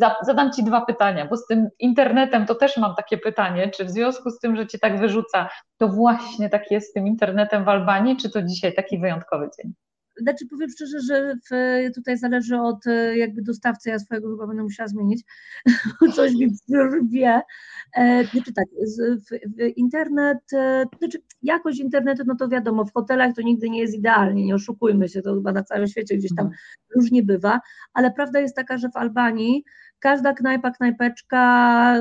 tak. Zadam Ci dwa pytania, bo z tym internetem to też mam takie pytanie, czy w związku z tym, że Cię tak wyrzuca, to właśnie tak jest z tym internetem w Albanii, czy to dzisiaj taki wyjątkowy dzień? Znaczy powiem szczerze, że w, tutaj zależy od e, jakby dostawcy, ja swojego chyba będę musiała zmienić, coś mi wie. E, znaczy tak, w, w internet, e, znaczy jakość internetu, no to wiadomo, w hotelach to nigdy nie jest idealnie, nie oszukujmy się, to chyba na całym świecie gdzieś tam mhm. różnie bywa, ale prawda jest taka, że w Albanii każda knajpa, knajpeczka,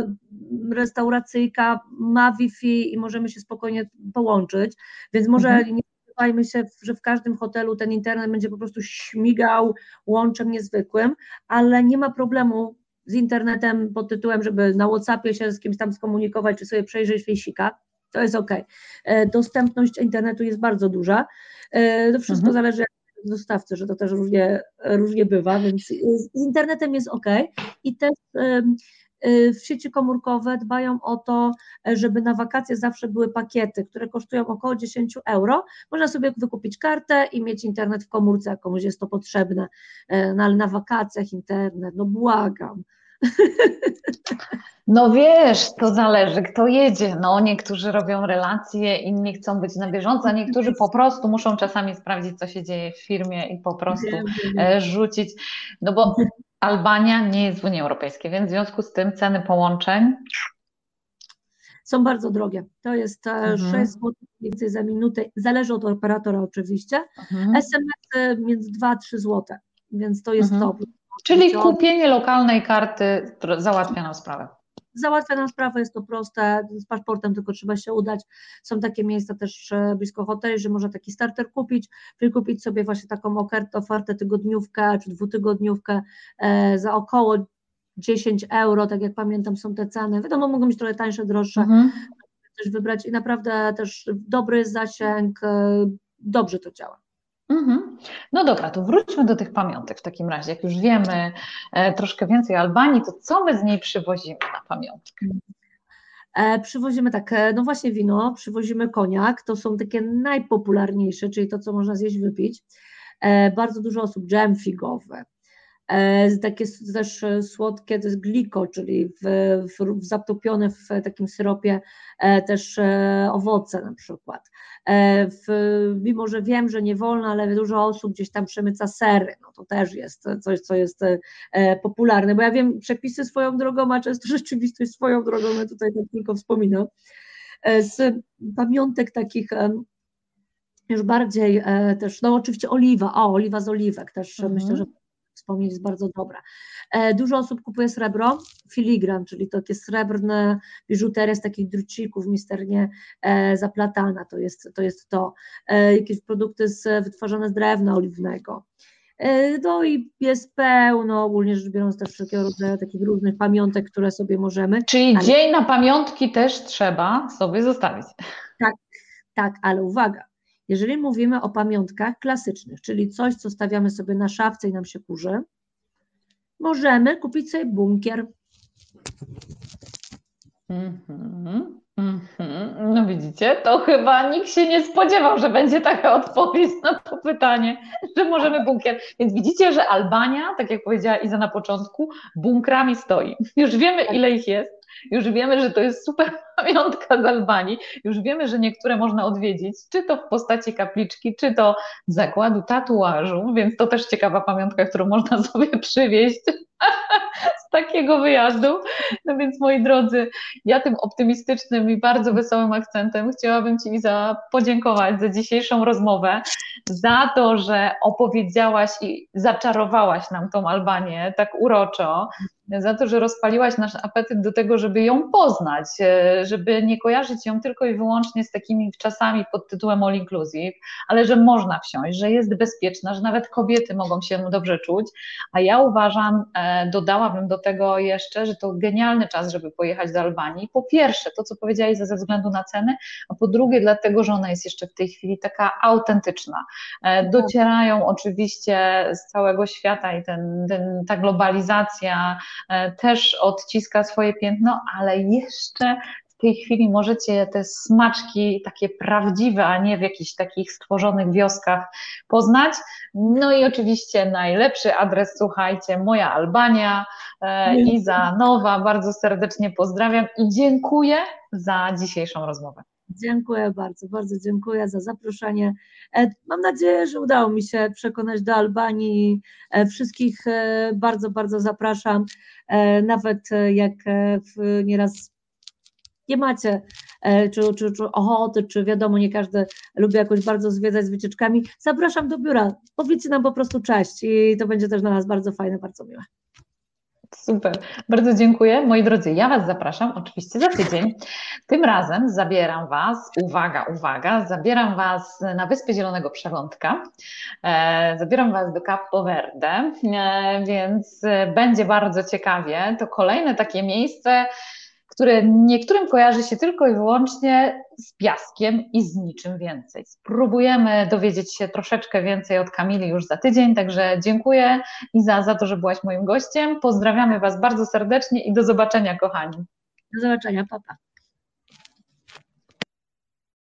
restauracyjka ma Wi-Fi i możemy się spokojnie połączyć, więc może mhm. nie spodziewajmy się, że w każdym hotelu ten internet będzie po prostu śmigał łączem niezwykłym, ale nie ma problemu z internetem pod tytułem, żeby na Whatsappie się z kimś tam skomunikować, czy sobie przejrzeć lisika, to jest ok. E, dostępność internetu jest bardzo duża. E, to wszystko mhm. zależy od dostawcy, że to też różnie, różnie bywa, więc z internetem jest ok. I też w sieci komórkowe dbają o to, żeby na wakacje zawsze były pakiety, które kosztują około 10 euro. Można sobie wykupić kartę i mieć internet w komórce, jak komuś jest to potrzebne, y, no ale na wakacjach internet, no błagam. No wiesz, to zależy, kto jedzie. No, niektórzy robią relacje, inni chcą być na bieżąco, a niektórzy po prostu muszą czasami sprawdzić, co się dzieje w firmie i po prostu e, rzucić. No bo Albania nie jest w Unii Europejskiej, więc w związku z tym ceny połączeń są bardzo drogie. To jest e, mhm. 6 zł więcej za minutę, zależy od operatora oczywiście. Mhm. SMS między 2-3 zł, więc to jest mhm. to. Czyli kupienie lokalnej karty załatwia nam sprawę załatwia nam sprawę, jest to proste, z paszportem tylko trzeba się udać. Są takie miejsca też blisko hoteli, że można taki starter kupić, wykupić sobie właśnie taką ofertę tygodniówkę czy dwutygodniówkę e, za około 10 euro, tak jak pamiętam są te ceny, wiadomo mogą być trochę tańsze, droższe, mhm. też wybrać i naprawdę też dobry zasięg, e, dobrze to działa. Mhm. No dobra, to wróćmy do tych pamiątek w takim razie. Jak już wiemy e, troszkę więcej o Albanii, to co my z niej przywozimy na pamiątkę? E, przywozimy tak, e, no właśnie wino, przywozimy koniak, to są takie najpopularniejsze, czyli to, co można zjeść, wypić. E, bardzo dużo osób, dżem figowy, takie też słodkie, to jest gliko, czyli w, w, zatopione w takim syropie e, też owoce na przykład. E, w, mimo że wiem, że nie wolno, ale dużo osób gdzieś tam przemyca sery, no to też jest coś, co jest e, popularne, bo ja wiem przepisy swoją drogą, a często rzeczywistość swoją drogą, ja tutaj tak tylko wspominam. E, z pamiątek takich już bardziej też, no oczywiście oliwa, o, oliwa z oliwek też mhm. myślę, że wspomnieć jest bardzo dobra. E, dużo osób kupuje srebro, filigran, czyli takie srebrne biżuteria z takich drucików misternie e, zaplatana, to jest to. Jest to. E, jakieś produkty z, wytworzone z drewna oliwnego. No i jest pełno, ogólnie rzecz biorąc, też wszelkiego rodzaju takich różnych pamiątek, które sobie możemy. Czyli ale... dzień na pamiątki też trzeba sobie zostawić. Tak, tak, ale uwaga, jeżeli mówimy o pamiątkach klasycznych, czyli coś, co stawiamy sobie na szafce i nam się kurzy, możemy kupić sobie bunkier. Mm-hmm, mm-hmm. No widzicie, to chyba nikt się nie spodziewał, że będzie taka odpowiedź na to pytanie, że możemy bunkier. Więc widzicie, że Albania, tak jak powiedziała Iza na początku, bunkrami stoi. Już wiemy, ile ich jest. Już wiemy, że to jest super pamiątka z Albanii. Już wiemy, że niektóre można odwiedzić, czy to w postaci kapliczki, czy to zakładu tatuażu, więc to też ciekawa pamiątka, którą można sobie przywieźć z takiego wyjazdu. No więc moi drodzy, ja tym optymistycznym i bardzo wesołym akcentem chciałabym Ci Iza podziękować za dzisiejszą rozmowę, za to, że opowiedziałaś i zaczarowałaś nam tą Albanię tak uroczo, za to, że rozpaliłaś nasz apetyt do tego, żeby ją poznać, e, żeby nie kojarzyć ją tylko i wyłącznie z takimi czasami pod tytułem all inclusive, ale że można wsiąść, że jest bezpieczna, że nawet kobiety mogą się dobrze czuć, a ja uważam, e, dodałabym do tego jeszcze, że to genialny czas, żeby pojechać do Albanii. Po pierwsze, to co powiedziałeś ze względu na ceny, a po drugie dlatego, że ona jest jeszcze w tej chwili taka autentyczna. E, docierają oczywiście z całego świata i ten, ten, ta globalizacja też odciska swoje piętno, ale jeszcze w tej chwili możecie te smaczki takie prawdziwe, a nie w jakichś takich stworzonych wioskach poznać. No i oczywiście najlepszy adres, słuchajcie, moja Albania, e, Iza Nowa, bardzo serdecznie pozdrawiam i dziękuję za dzisiejszą rozmowę. Dziękuję bardzo, bardzo dziękuję za zaproszenie. E, mam nadzieję, że udało mi się przekonać do Albanii. E, wszystkich bardzo, bardzo zapraszam. Nawet jak nieraz nie macie e, czy, czy, czy ochoty, czy wiadomo, nie każdy lubi jakoś bardzo zwiedzać z wycieczkami, zapraszam do biura. Powiedzcie nam po prostu cześć i to będzie też dla nas bardzo fajne, bardzo miłe. Super, bardzo dziękuję. Moi drodzy, ja Was zapraszam oczywiście za tydzień. Tym razem zabieram Was, uwaga, uwaga, zabieram Was na Wyspę Zielonego Przylądka, e, zabieram Was do Capo Verde, e, więc będzie bardzo ciekawie. To kolejne takie miejsce, które niektórym kojarzy się tylko i wyłącznie z piaskiem i z niczym więcej. Spróbujemy dowiedzieć się troszeczkę więcej od Kamili już za tydzień, także dziękuję Iza za to, że byłaś moim gościem. Pozdrawiamy Was bardzo serdecznie i do zobaczenia, kochani. Do zobaczenia, papa.